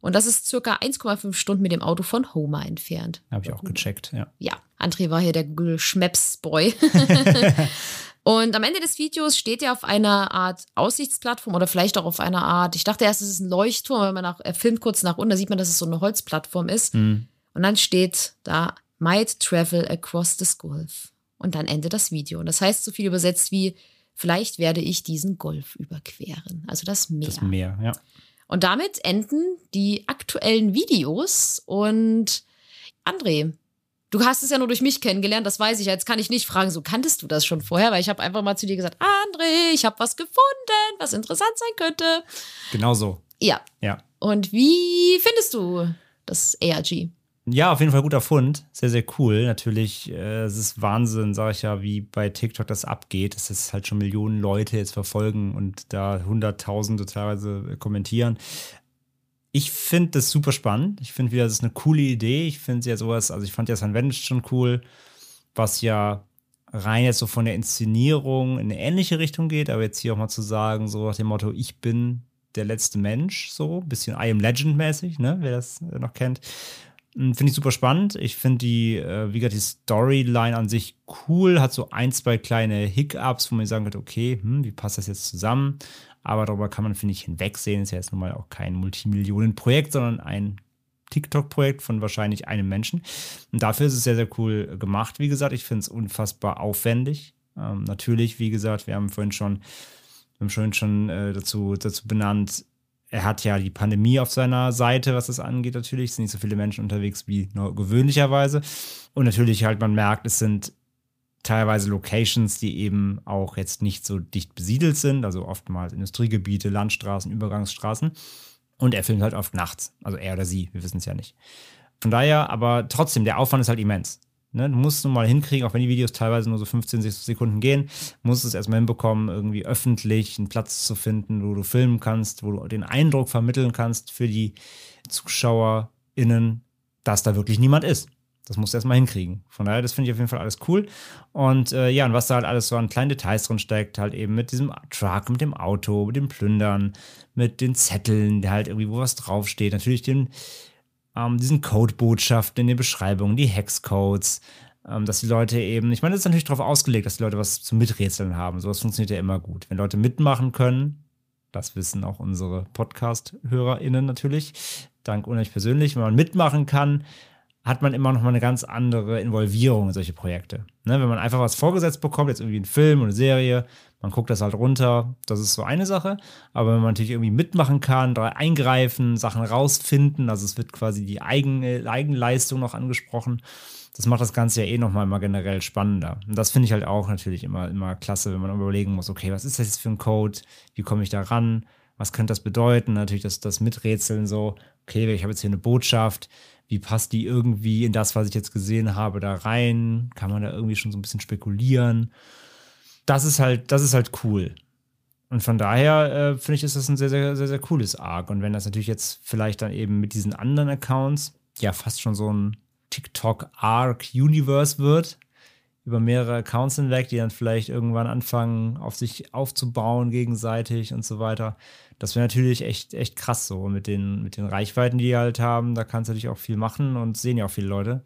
Und das ist circa 1,5 Stunden mit dem Auto von Homer entfernt. Habe ich auch gecheckt, ja. Ja, André war hier der Google Schmaps-Boy. Und am Ende des Videos steht er auf einer Art Aussichtsplattform oder vielleicht auch auf einer Art, ich dachte erst, es ist ein Leuchtturm, aber nach, er filmt kurz nach unten, da sieht man, dass es so eine Holzplattform ist. Mhm. Und dann steht da, might travel across this Gulf. Und dann endet das Video. Und das heißt so viel übersetzt wie, vielleicht werde ich diesen Golf überqueren. Also das Meer. Das Meer, ja. Und damit enden die aktuellen Videos. Und André, du hast es ja nur durch mich kennengelernt, das weiß ich. Jetzt kann ich nicht fragen, so kanntest du das schon vorher, weil ich habe einfach mal zu dir gesagt, André, ich habe was gefunden, was interessant sein könnte. Genau so. Ja. Ja. Und wie findest du das ARG? Ja, auf jeden Fall guter Fund. Sehr, sehr cool. Natürlich, äh, es ist Wahnsinn, sage ich ja, wie bei TikTok das abgeht, dass es halt schon Millionen Leute jetzt verfolgen und da Hunderttausende teilweise kommentieren. Ich finde das super spannend. Ich finde wieder, das ist eine coole Idee. Ich finde ja sowas, also ich fand ja San Venice schon cool, was ja rein jetzt so von der Inszenierung in eine ähnliche Richtung geht, aber jetzt hier auch mal zu sagen, so nach dem Motto, ich bin der letzte Mensch, so ein bisschen I am Legend mäßig, ne, wer das äh, noch kennt. Hm, finde ich super spannend. Ich finde die, äh, wie gesagt, die Storyline an sich cool, hat so ein, zwei kleine Hiccups, wo man sagen könnte, okay, hm, wie passt das jetzt zusammen? Aber darüber kann man, finde ich, hinwegsehen. Ist ja jetzt nun mal auch kein Multimillionen-Projekt, sondern ein TikTok-Projekt von wahrscheinlich einem Menschen. Und dafür ist es sehr, sehr cool gemacht. Wie gesagt, ich finde es unfassbar aufwendig. Ähm, natürlich, wie gesagt, wir haben vorhin schon, wir haben vorhin schon äh, dazu, dazu benannt, er hat ja die Pandemie auf seiner Seite, was das angeht, natürlich. Es sind nicht so viele Menschen unterwegs wie nur gewöhnlicherweise. Und natürlich halt, man merkt, es sind teilweise Locations, die eben auch jetzt nicht so dicht besiedelt sind, also oftmals Industriegebiete, Landstraßen, Übergangsstraßen. Und er filmt halt oft nachts, also er oder sie, wir wissen es ja nicht. Von daher, aber trotzdem, der Aufwand ist halt immens. Ne, du musst nun mal hinkriegen, auch wenn die Videos teilweise nur so 15 Sekunden gehen, musst du es erstmal hinbekommen, irgendwie öffentlich einen Platz zu finden, wo du filmen kannst, wo du den Eindruck vermitteln kannst für die ZuschauerInnen, dass da wirklich niemand ist. Das musst du erstmal hinkriegen. Von daher, das finde ich auf jeden Fall alles cool. Und äh, ja, und was da halt alles so an kleinen Details drin steckt, halt eben mit diesem Truck, mit dem Auto, mit dem Plündern, mit den Zetteln, der halt irgendwie, wo was draufsteht. Natürlich den, ähm, diesen Codebotschaften in den Beschreibungen, die Hexcodes, ähm, dass die Leute eben, ich meine, das ist natürlich darauf ausgelegt, dass die Leute was zum Miträtseln haben. Sowas funktioniert ja immer gut. Wenn Leute mitmachen können, das wissen auch unsere Podcast-HörerInnen natürlich, dank unheimlich persönlich, wenn man mitmachen kann, hat man immer noch mal eine ganz andere Involvierung in solche Projekte. Ne, wenn man einfach was vorgesetzt bekommt, jetzt irgendwie einen Film oder eine Serie, man guckt das halt runter, das ist so eine Sache. Aber wenn man natürlich irgendwie mitmachen kann, da eingreifen, Sachen rausfinden, also es wird quasi die eigene Eigenleistung noch angesprochen, das macht das Ganze ja eh nochmal immer generell spannender. Und das finde ich halt auch natürlich immer, immer klasse, wenn man überlegen muss, okay, was ist das jetzt für ein Code? Wie komme ich da ran? Was könnte das bedeuten? Natürlich das, das Miträtseln so, okay, ich habe jetzt hier eine Botschaft, wie passt die irgendwie in das, was ich jetzt gesehen habe, da rein? Kann man da irgendwie schon so ein bisschen spekulieren? Das ist halt, das ist halt cool. Und von daher äh, finde ich, ist das ein sehr, sehr, sehr, sehr cooles Arc. Und wenn das natürlich jetzt vielleicht dann eben mit diesen anderen Accounts ja fast schon so ein TikTok-Arc-Universe wird, über mehrere Accounts hinweg, die dann vielleicht irgendwann anfangen, auf sich aufzubauen gegenseitig und so weiter. Das wäre natürlich echt, echt krass so mit den, mit den Reichweiten, die die halt haben. Da kannst du natürlich auch viel machen und sehen ja auch viele Leute.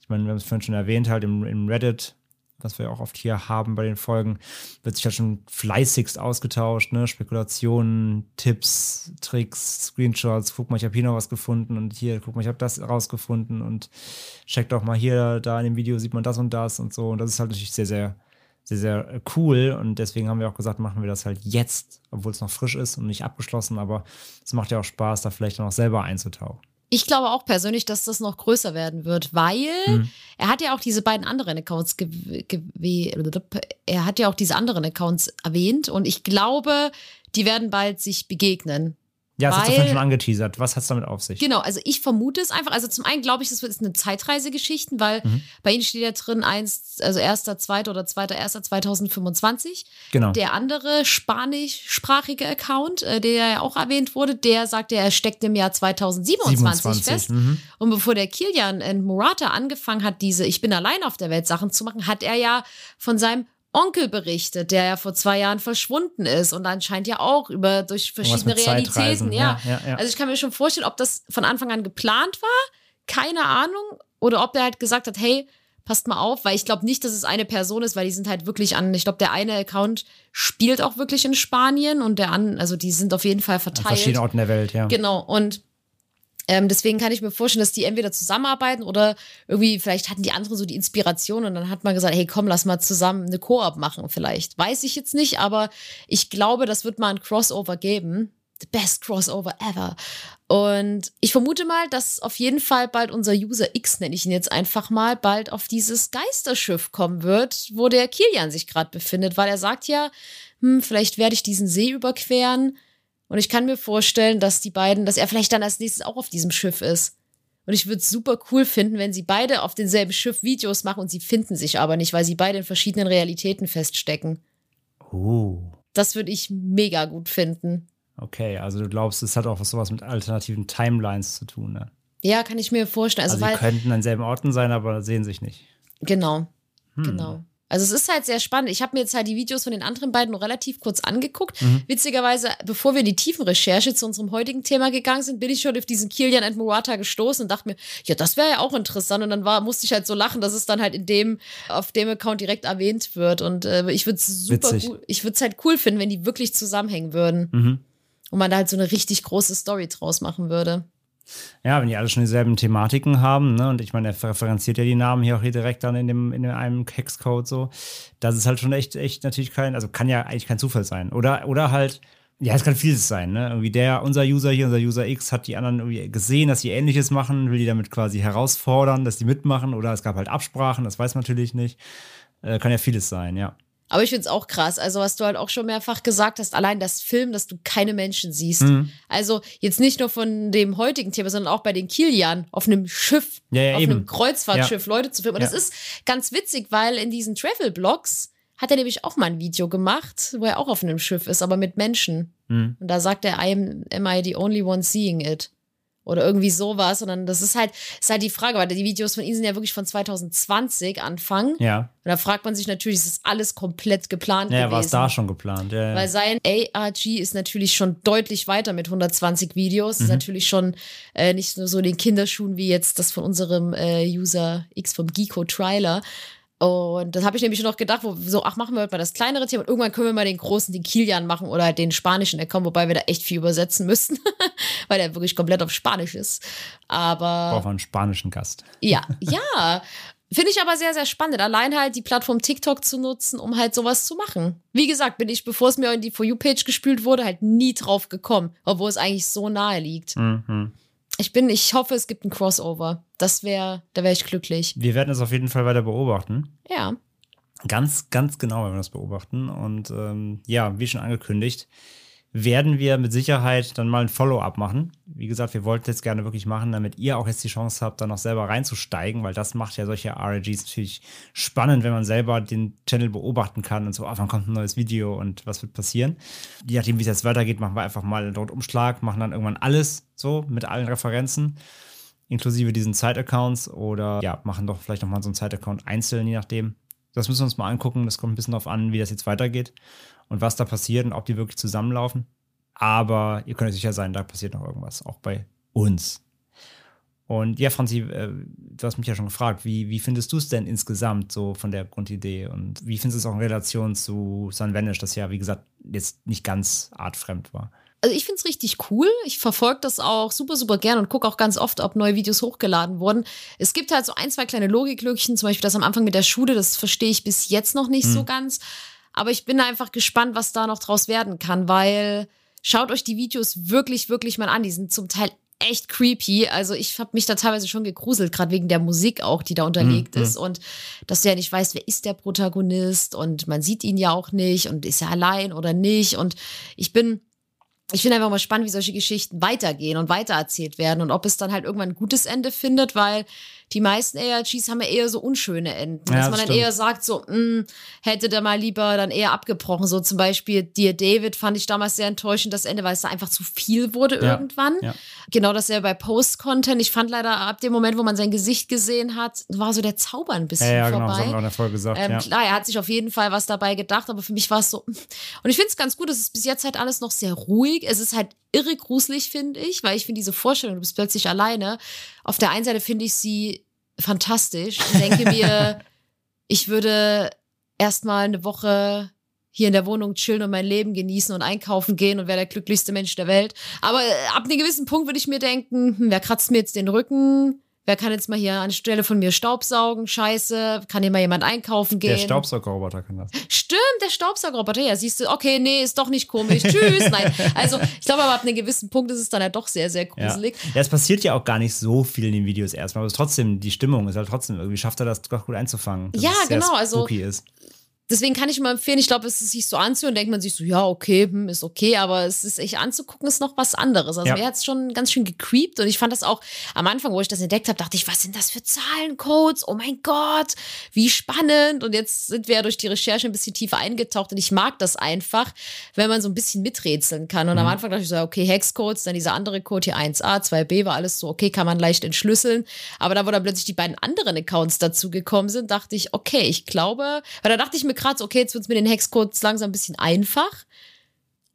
Ich meine, wir haben es vorhin schon erwähnt, halt im, im Reddit was wir auch oft hier haben bei den Folgen, wird sich halt schon fleißigst ausgetauscht, ne? Spekulationen, Tipps, Tricks, Screenshots, guck mal, ich habe hier noch was gefunden und hier, guck mal, ich habe das rausgefunden und check doch mal hier, da in dem Video sieht man das und das und so. Und das ist halt natürlich sehr, sehr, sehr, sehr cool. Und deswegen haben wir auch gesagt, machen wir das halt jetzt, obwohl es noch frisch ist und nicht abgeschlossen, aber es macht ja auch Spaß, da vielleicht noch selber einzutauchen. Ich glaube auch persönlich, dass das noch größer werden wird, weil hm. er hat ja auch diese beiden anderen Accounts er hat ja auch diese anderen Accounts erwähnt und ich glaube, die werden bald sich begegnen. Ja, das hast du schon angeteasert. Was hat es damit auf sich? Genau, also ich vermute es einfach. Also zum einen glaube ich, das wird eine Zeitreisegeschichte, weil mhm. bei Ihnen steht ja drin, eins, also erster, zweiter oder zweiter, erster 2025. Genau. Der andere spanischsprachige Account, äh, der ja auch erwähnt wurde, der sagt, er steckt im Jahr 2027 27, fest. Mhm. Und bevor der Kilian und Murata angefangen hat, diese Ich bin allein auf der Welt Sachen zu machen, hat er ja von seinem Onkel berichtet, der ja vor zwei Jahren verschwunden ist und anscheinend ja auch über durch verschiedene Realitäten. Ja. Ja, ja. Also ich kann mir schon vorstellen, ob das von Anfang an geplant war, keine Ahnung, oder ob der halt gesagt hat, hey, passt mal auf, weil ich glaube nicht, dass es eine Person ist, weil die sind halt wirklich an, ich glaube, der eine Account spielt auch wirklich in Spanien und der an, also die sind auf jeden Fall verteilt. An verschiedenen Orten der Welt, ja. Genau, und ähm, deswegen kann ich mir vorstellen, dass die entweder zusammenarbeiten oder irgendwie, vielleicht hatten die anderen so die Inspiration und dann hat man gesagt, hey komm, lass mal zusammen eine Koop machen vielleicht. Weiß ich jetzt nicht, aber ich glaube, das wird mal ein Crossover geben. The best Crossover ever. Und ich vermute mal, dass auf jeden Fall bald unser User X, nenne ich ihn jetzt einfach mal, bald auf dieses Geisterschiff kommen wird, wo der Kilian sich gerade befindet, weil er sagt ja, hm, vielleicht werde ich diesen See überqueren und ich kann mir vorstellen, dass die beiden, dass er vielleicht dann als nächstes auch auf diesem Schiff ist. Und ich würde es super cool finden, wenn sie beide auf demselben Schiff Videos machen und sie finden sich aber nicht, weil sie beide in verschiedenen Realitäten feststecken. Oh. Das würde ich mega gut finden. Okay, also du glaubst, es hat auch was sowas mit alternativen Timelines zu tun, ne? Ja, kann ich mir vorstellen. Also, Also, weil, die könnten an selben Orten sein, aber sehen sich nicht. genau, Hm. genau. Also es ist halt sehr spannend. Ich habe mir jetzt halt die Videos von den anderen beiden noch relativ kurz angeguckt. Mhm. Witzigerweise, bevor wir in die Tiefenrecherche zu unserem heutigen Thema gegangen sind, bin ich schon auf diesen Kilian and Murata gestoßen und dachte mir, ja, das wäre ja auch interessant. Und dann war, musste ich halt so lachen, dass es dann halt in dem, auf dem Account direkt erwähnt wird. Und äh, ich würde es super Witzig. cool, ich würde es halt cool finden, wenn die wirklich zusammenhängen würden. Mhm. Und man da halt so eine richtig große Story draus machen würde. Ja, wenn die alle schon dieselben Thematiken haben, ne, und ich meine, er referenziert ja die Namen hier auch hier direkt dann in dem, in einem Hexcode so, das ist halt schon echt, echt natürlich kein, also kann ja eigentlich kein Zufall sein. Oder, oder halt, ja, es kann vieles sein, ne? Irgendwie der, unser User hier, unser User X hat die anderen irgendwie gesehen, dass sie ähnliches machen, will die damit quasi herausfordern, dass die mitmachen, oder es gab halt Absprachen, das weiß man natürlich nicht. Äh, kann ja vieles sein, ja. Aber ich finde es auch krass. Also, was du halt auch schon mehrfach gesagt hast, allein das Film, dass du keine Menschen siehst. Mhm. Also, jetzt nicht nur von dem heutigen Thema, sondern auch bei den Kilian auf einem Schiff, Ja, ja, auf eben. einem Kreuzfahrtschiff Leute zu filmen. Und Ja. das ist ganz witzig, weil in diesen Travel-Blogs hat er nämlich auch mal ein Video gemacht, wo er auch auf einem Schiff ist, aber mit Menschen. Mhm. Und da sagt er, I am, am I the only one seeing it? Oder irgendwie sowas. Und dann, das ist halt, ist halt die Frage, weil die Videos von ihm sind ja wirklich von 2020 Anfang. Ja, Und da fragt man sich natürlich, ist das alles komplett geplant ja gewesen? war es da schon geplant. Ja, ja. Weil sein ARG ist natürlich schon deutlich weiter mit 120 Videos. Mhm. Ist natürlich schon äh, nicht nur so in den Kinderschuhen wie jetzt das von unserem äh, User X vom Geeko Trialer. Und das habe ich nämlich noch gedacht, wo so, ach, machen wir heute mal das kleinere Thema und irgendwann können wir mal den großen, den Kilian machen oder halt den spanischen Account, wobei wir da echt viel übersetzen müssen, weil der wirklich komplett auf Spanisch ist. Aber Braucht man einen spanischen Gast. ja, ja. Finde ich aber sehr, sehr spannend. Allein halt die Plattform TikTok zu nutzen, um halt sowas zu machen. Wie gesagt, bin ich, bevor es mir in die For You-Page gespült wurde, halt nie drauf gekommen, obwohl es eigentlich so nahe liegt. Mhm. Ich bin, ich hoffe, es gibt ein Crossover. Das wäre, da wäre ich glücklich. Wir werden es auf jeden Fall weiter beobachten. Ja. Ganz, ganz genau werden wir das beobachten. Und ähm, ja, wie schon angekündigt, werden wir mit Sicherheit dann mal ein Follow-up machen. Wie gesagt, wir wollten jetzt gerne wirklich machen, damit ihr auch jetzt die Chance habt, da noch selber reinzusteigen, weil das macht ja solche RGs natürlich spannend, wenn man selber den Channel beobachten kann und so, ah, wann kommt ein neues Video und was wird passieren. Je nachdem, wie es jetzt weitergeht, machen wir einfach mal einen Umschlag, machen dann irgendwann alles so mit allen Referenzen inklusive diesen Side-Accounts oder ja, machen doch vielleicht nochmal so einen Side-Account einzeln, je nachdem. Das müssen wir uns mal angucken. Das kommt ein bisschen darauf an, wie das jetzt weitergeht und was da passiert und ob die wirklich zusammenlaufen. Aber ihr könnt euch sicher sein, da passiert noch irgendwas, auch bei uns. Und ja, Franzi, äh, du hast mich ja schon gefragt, wie, wie findest du es denn insgesamt so von der Grundidee und wie findest du es auch in Relation zu Sun Vanish, das ja, wie gesagt, jetzt nicht ganz artfremd war? Also ich finde es richtig cool. Ich verfolge das auch super, super gern und gucke auch ganz oft, ob neue Videos hochgeladen wurden. Es gibt halt so ein, zwei kleine Logiklückchen, zum Beispiel das am Anfang mit der Schule, das verstehe ich bis jetzt noch nicht so ganz. Aber ich bin einfach gespannt, was da noch draus werden kann, weil schaut euch die Videos wirklich, wirklich mal an. Die sind zum Teil echt creepy. Also ich habe mich da teilweise schon gegruselt, gerade wegen der Musik auch, die da unterlegt ist. Und dass du ja nicht weißt, wer ist der Protagonist und man sieht ihn ja auch nicht und ist er allein oder nicht. Und ich bin ich finde einfach mal spannend, wie solche Geschichten weitergehen und weitererzählt werden und ob es dann halt irgendwann ein gutes Ende findet, weil die meisten ARGs haben ja eher so unschöne Enden. Ja, dass das man dann stimmt. eher sagt, so, mh, hätte der mal lieber dann eher abgebrochen. So zum Beispiel Dear David fand ich damals sehr enttäuschend, das Ende, weil es da einfach zu viel wurde Ja, irgendwann. ja. Genau dasselbe bei Post-Content. Ich fand leider ab dem Moment, wo man sein Gesicht gesehen hat, war so der Zauber ein bisschen Ja, ja, genau, das vorbei. haben wir auch in der Folge gesagt. Ähm, ja. Klar, er hat sich auf jeden Fall was dabei gedacht, aber für mich war es so. Und ich finde es ganz gut, es ist bis jetzt halt alles noch sehr ruhig. Es ist halt irre gruselig, finde ich, weil ich finde diese Vorstellung, du bist plötzlich alleine. Auf der einen Seite finde ich sie fantastisch und denke mir, ich würde erstmal eine Woche hier in der Wohnung chillen und mein Leben genießen und einkaufen gehen und wäre der glücklichste Mensch der Welt. Aber ab einem gewissen Punkt würde ich mir denken, hm, wer kratzt mir jetzt den Rücken? Wer kann jetzt mal hier anstelle von mir Staubsaugen? Scheiße. Kann hier mal jemand einkaufen gehen? Der Staubsaugerroboter kann das. Stimmt, der Staubsaugerroboter. Ja, siehst du, okay, nee, ist doch nicht komisch. Tschüss. Nein. Also, ich glaube, aber ab einem gewissen Punkt ist es dann ja doch sehr, sehr Ja. gruselig. ja, es passiert ja auch gar nicht so viel in den Videos erstmal, aber es ist trotzdem, die Stimmung ist halt trotzdem, irgendwie schafft er das doch gut einzufangen. dass Ja, genau, also- ist. Deswegen kann ich immer empfehlen, ich glaube, es ist sich so anzuhören, denkt man sich so, ja, okay, hm, ist okay, aber es ist echt anzugucken, ist noch was anderes. Also Ja. mir hat es schon ganz schön gecreept und ich fand das auch am Anfang, wo ich das entdeckt habe, dachte ich, was sind das für Zahlencodes? Oh mein Gott, wie spannend. Und jetzt sind wir ja durch die Recherche ein bisschen tiefer eingetaucht und ich mag das einfach, wenn man so ein bisschen miträtseln kann. Und am Anfang dachte ich so, okay, Hexcodes, dann dieser andere Code hier 1a, 2b, war alles so, okay, kann man leicht entschlüsseln. Aber da, wo dann plötzlich die beiden anderen Accounts dazu gekommen sind, dachte ich, okay, ich glaube, weil da dachte ich mir gerade so, okay, jetzt wird es mit den Hexcodes langsam ein bisschen einfach.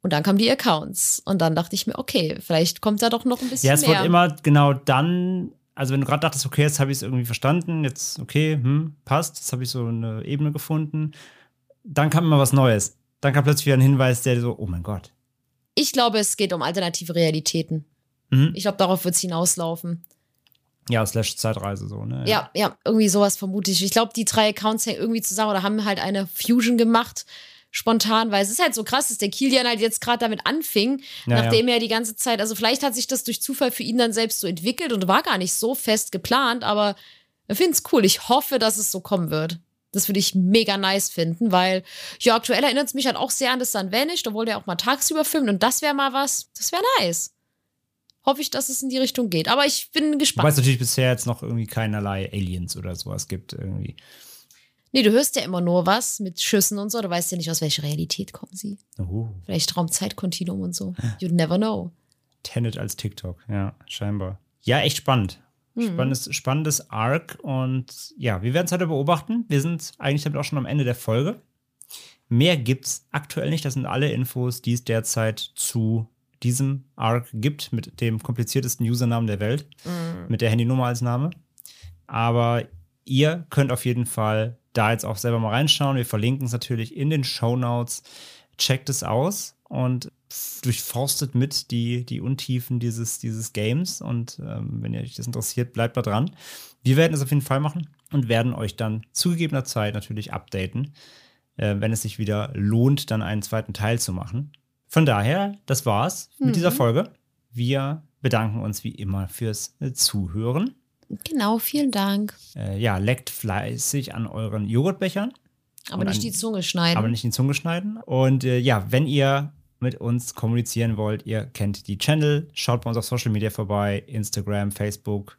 Und dann kamen die Accounts. Und dann dachte ich mir, okay, vielleicht kommt da doch noch ein bisschen Ja, es mehr. wird immer genau dann, also wenn du gerade dachtest, okay, jetzt habe ich es irgendwie verstanden, jetzt, okay, hm, passt, jetzt habe ich so eine Ebene gefunden, dann kam immer was Neues. Dann kam plötzlich wieder ein Hinweis, der so, oh mein Gott. ich glaube, es geht um alternative Realitäten. Mhm. Ich glaube, darauf wird es hinauslaufen. Ja, slash Zeitreise so, ne? Ja, ja, irgendwie sowas vermute ich. Ich glaube, die drei Accounts hängen irgendwie zusammen oder haben halt eine Fusion gemacht, spontan, weil es ist halt so krass, dass der Kilian halt jetzt gerade damit anfing, Ja, nachdem er die ganze Zeit, also vielleicht hat sich das durch Zufall für ihn dann selbst so entwickelt und war gar nicht so fest geplant, aber ich finde es cool. Ich hoffe, dass es so kommen wird. Das würde ich mega nice finden, weil, ja, aktuell erinnert es mich halt auch sehr an das Sun Vanished, obwohl der auch mal tagsüber filmt und das wäre mal was, das wäre nice. Hoffe ich, dass es in die Richtung geht. Aber ich bin gespannt. Wobei es natürlich bisher jetzt noch irgendwie keinerlei Aliens oder sowas gibt irgendwie. Nee, du hörst ja immer nur was mit Schüssen und so. Du weißt ja nicht, aus welcher Realität kommen sie. Oh, Vielleicht Raumzeitkontinuum und so. You'd never know. Tenet als TikTok, ja, scheinbar. Ja, echt spannend. Mhm. Spannendes, spannendes Arc und ja, wir werden es heute beobachten. Wir sind eigentlich damit auch schon am Ende der Folge. Mehr gibt's aktuell nicht. Das sind alle Infos, die es derzeit zu diesem Arc gibt, mit dem kompliziertesten Usernamen der Welt, mit der Handynummer als Name. Aber ihr könnt auf jeden Fall da jetzt auch selber mal reinschauen. Wir verlinken es natürlich in den Show Notes. Checkt es aus und durchforstet mit die, die Untiefen dieses, dieses Games. Und ähm, wenn ihr euch das interessiert, bleibt da dran. Wir werden es auf jeden Fall machen und werden euch dann zu gegebener Zeit natürlich updaten, äh, wenn es sich wieder lohnt, dann einen zweiten Teil zu machen. Von daher, das war's mit dieser Folge. Wir bedanken uns wie immer fürs äh, Zuhören. Genau, vielen Dank. Äh, ja, leckt fleißig an euren Joghurtbechern, Aber nicht an- die Zunge schneiden. aber nicht die Zunge schneiden. Und äh, ja, wenn ihr mit uns kommunizieren wollt, ihr kennt die Channel, schaut bei uns auf Social Media vorbei, Instagram, Facebook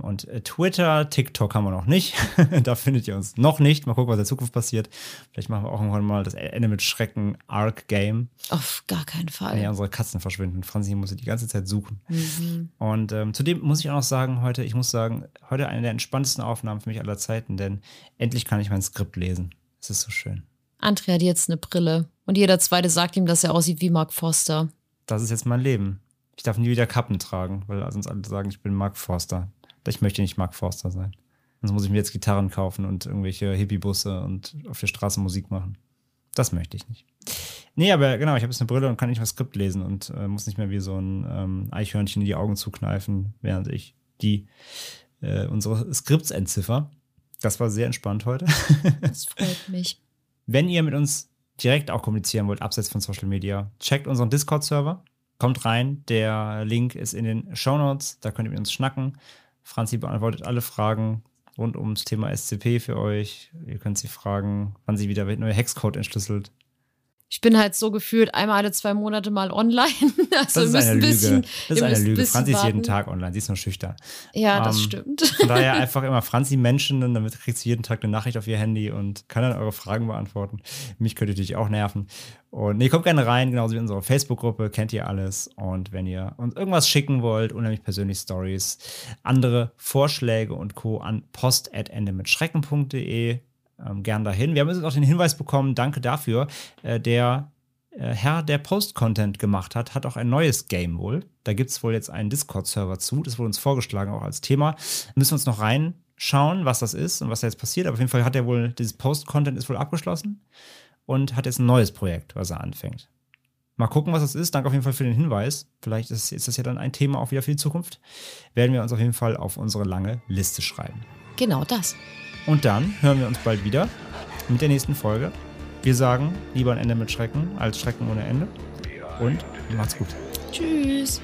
und äh, Twitter. TikTok haben wir noch nicht. da findet ihr uns noch nicht. Mal gucken, was in der Zukunft passiert. Vielleicht machen wir auch irgendwann mal das Ende mit Schrecken Arc Game. Auf gar keinen Fall. Ja, unsere Katzen verschwinden. Franzi muss sie die ganze Zeit suchen. Mhm. Und ähm, zudem muss ich auch noch sagen, heute, ich muss sagen, heute eine der entspanntesten Aufnahmen für mich aller Zeiten, denn endlich kann ich mein Skript lesen. Es ist so schön. Andrea hat jetzt eine Brille. Und jeder Zweite sagt ihm, dass er aussieht wie Mark Foster. Das ist jetzt mein Leben. Ich darf nie wieder Kappen tragen, weil sonst alle sagen, ich bin Mark Forster. Ich möchte nicht Mark Forster sein. Sonst muss ich mir jetzt Gitarren kaufen und irgendwelche Hippie-Busse und auf der Straße Musik machen. Das möchte ich nicht. Nee, aber genau, ich habe jetzt eine Brille und kann nicht mehr Skript lesen und äh, muss nicht mehr wie so ein ähm, Eichhörnchen in die Augen zukneifen, während ich die äh, unsere Skripts entziffer. Das war sehr entspannt heute. Das freut mich. Wenn ihr mit uns direkt auch kommunizieren wollt, abseits von Social Media, checkt unseren Discord-Server. Kommt rein. Der Link ist in den Show Notes. Da könnt ihr mit uns schnacken. Franzi beantwortet alle Fragen rund ums Thema SCP für euch. Ihr könnt sie fragen, wann sie wieder neue Hexcode entschlüsselt. Ich bin halt so gefühlt einmal alle zwei Monate mal online. Also Das ist eine ein bisschen, Lüge. Das ist eine Lüge. Franzi ist jeden. Tag online. Sie ist nur schüchtern. Ja, das Ähm, stimmt. Von daher einfach immer Franzi-Menschen, und damit kriegt sie jeden Tag eine Nachricht auf ihr Handy und kann dann eure Fragen beantworten. Mich könnt ihr natürlich auch nerven. Und nee, kommt gerne rein, genauso wie unsere Facebook-Gruppe, kennt ihr alles. Und wenn ihr uns irgendwas schicken wollt, unheimlich persönlich Stories, andere Vorschläge und Co. an post.endemitschrecken.de, ähm, gern dahin. Wir haben jetzt auch den Hinweis bekommen, danke dafür, äh, der äh, Herr, der Post-Content gemacht hat, hat auch ein neues Game wohl. Da gibt es wohl jetzt einen Discord-Server zu. Das wurde uns vorgeschlagen, auch als Thema. Müssen wir uns noch reinschauen, was das ist und was da jetzt passiert. Aber auf jeden Fall hat er wohl, dieses Post-Content ist wohl abgeschlossen und hat jetzt ein neues Projekt, was er anfängt. Mal gucken, was das ist. Danke auf jeden Fall für den Hinweis. Vielleicht ist, ist das ja dann ein Thema auch wieder für die Zukunft. Werden wir uns auf jeden Fall auf unsere lange Liste schreiben. Genau das. Und dann hören wir uns bald wieder mit der nächsten Folge. Wir sagen lieber ein Ende mit Schrecken als Schrecken ohne Ende. Und macht's gut. Tschüss.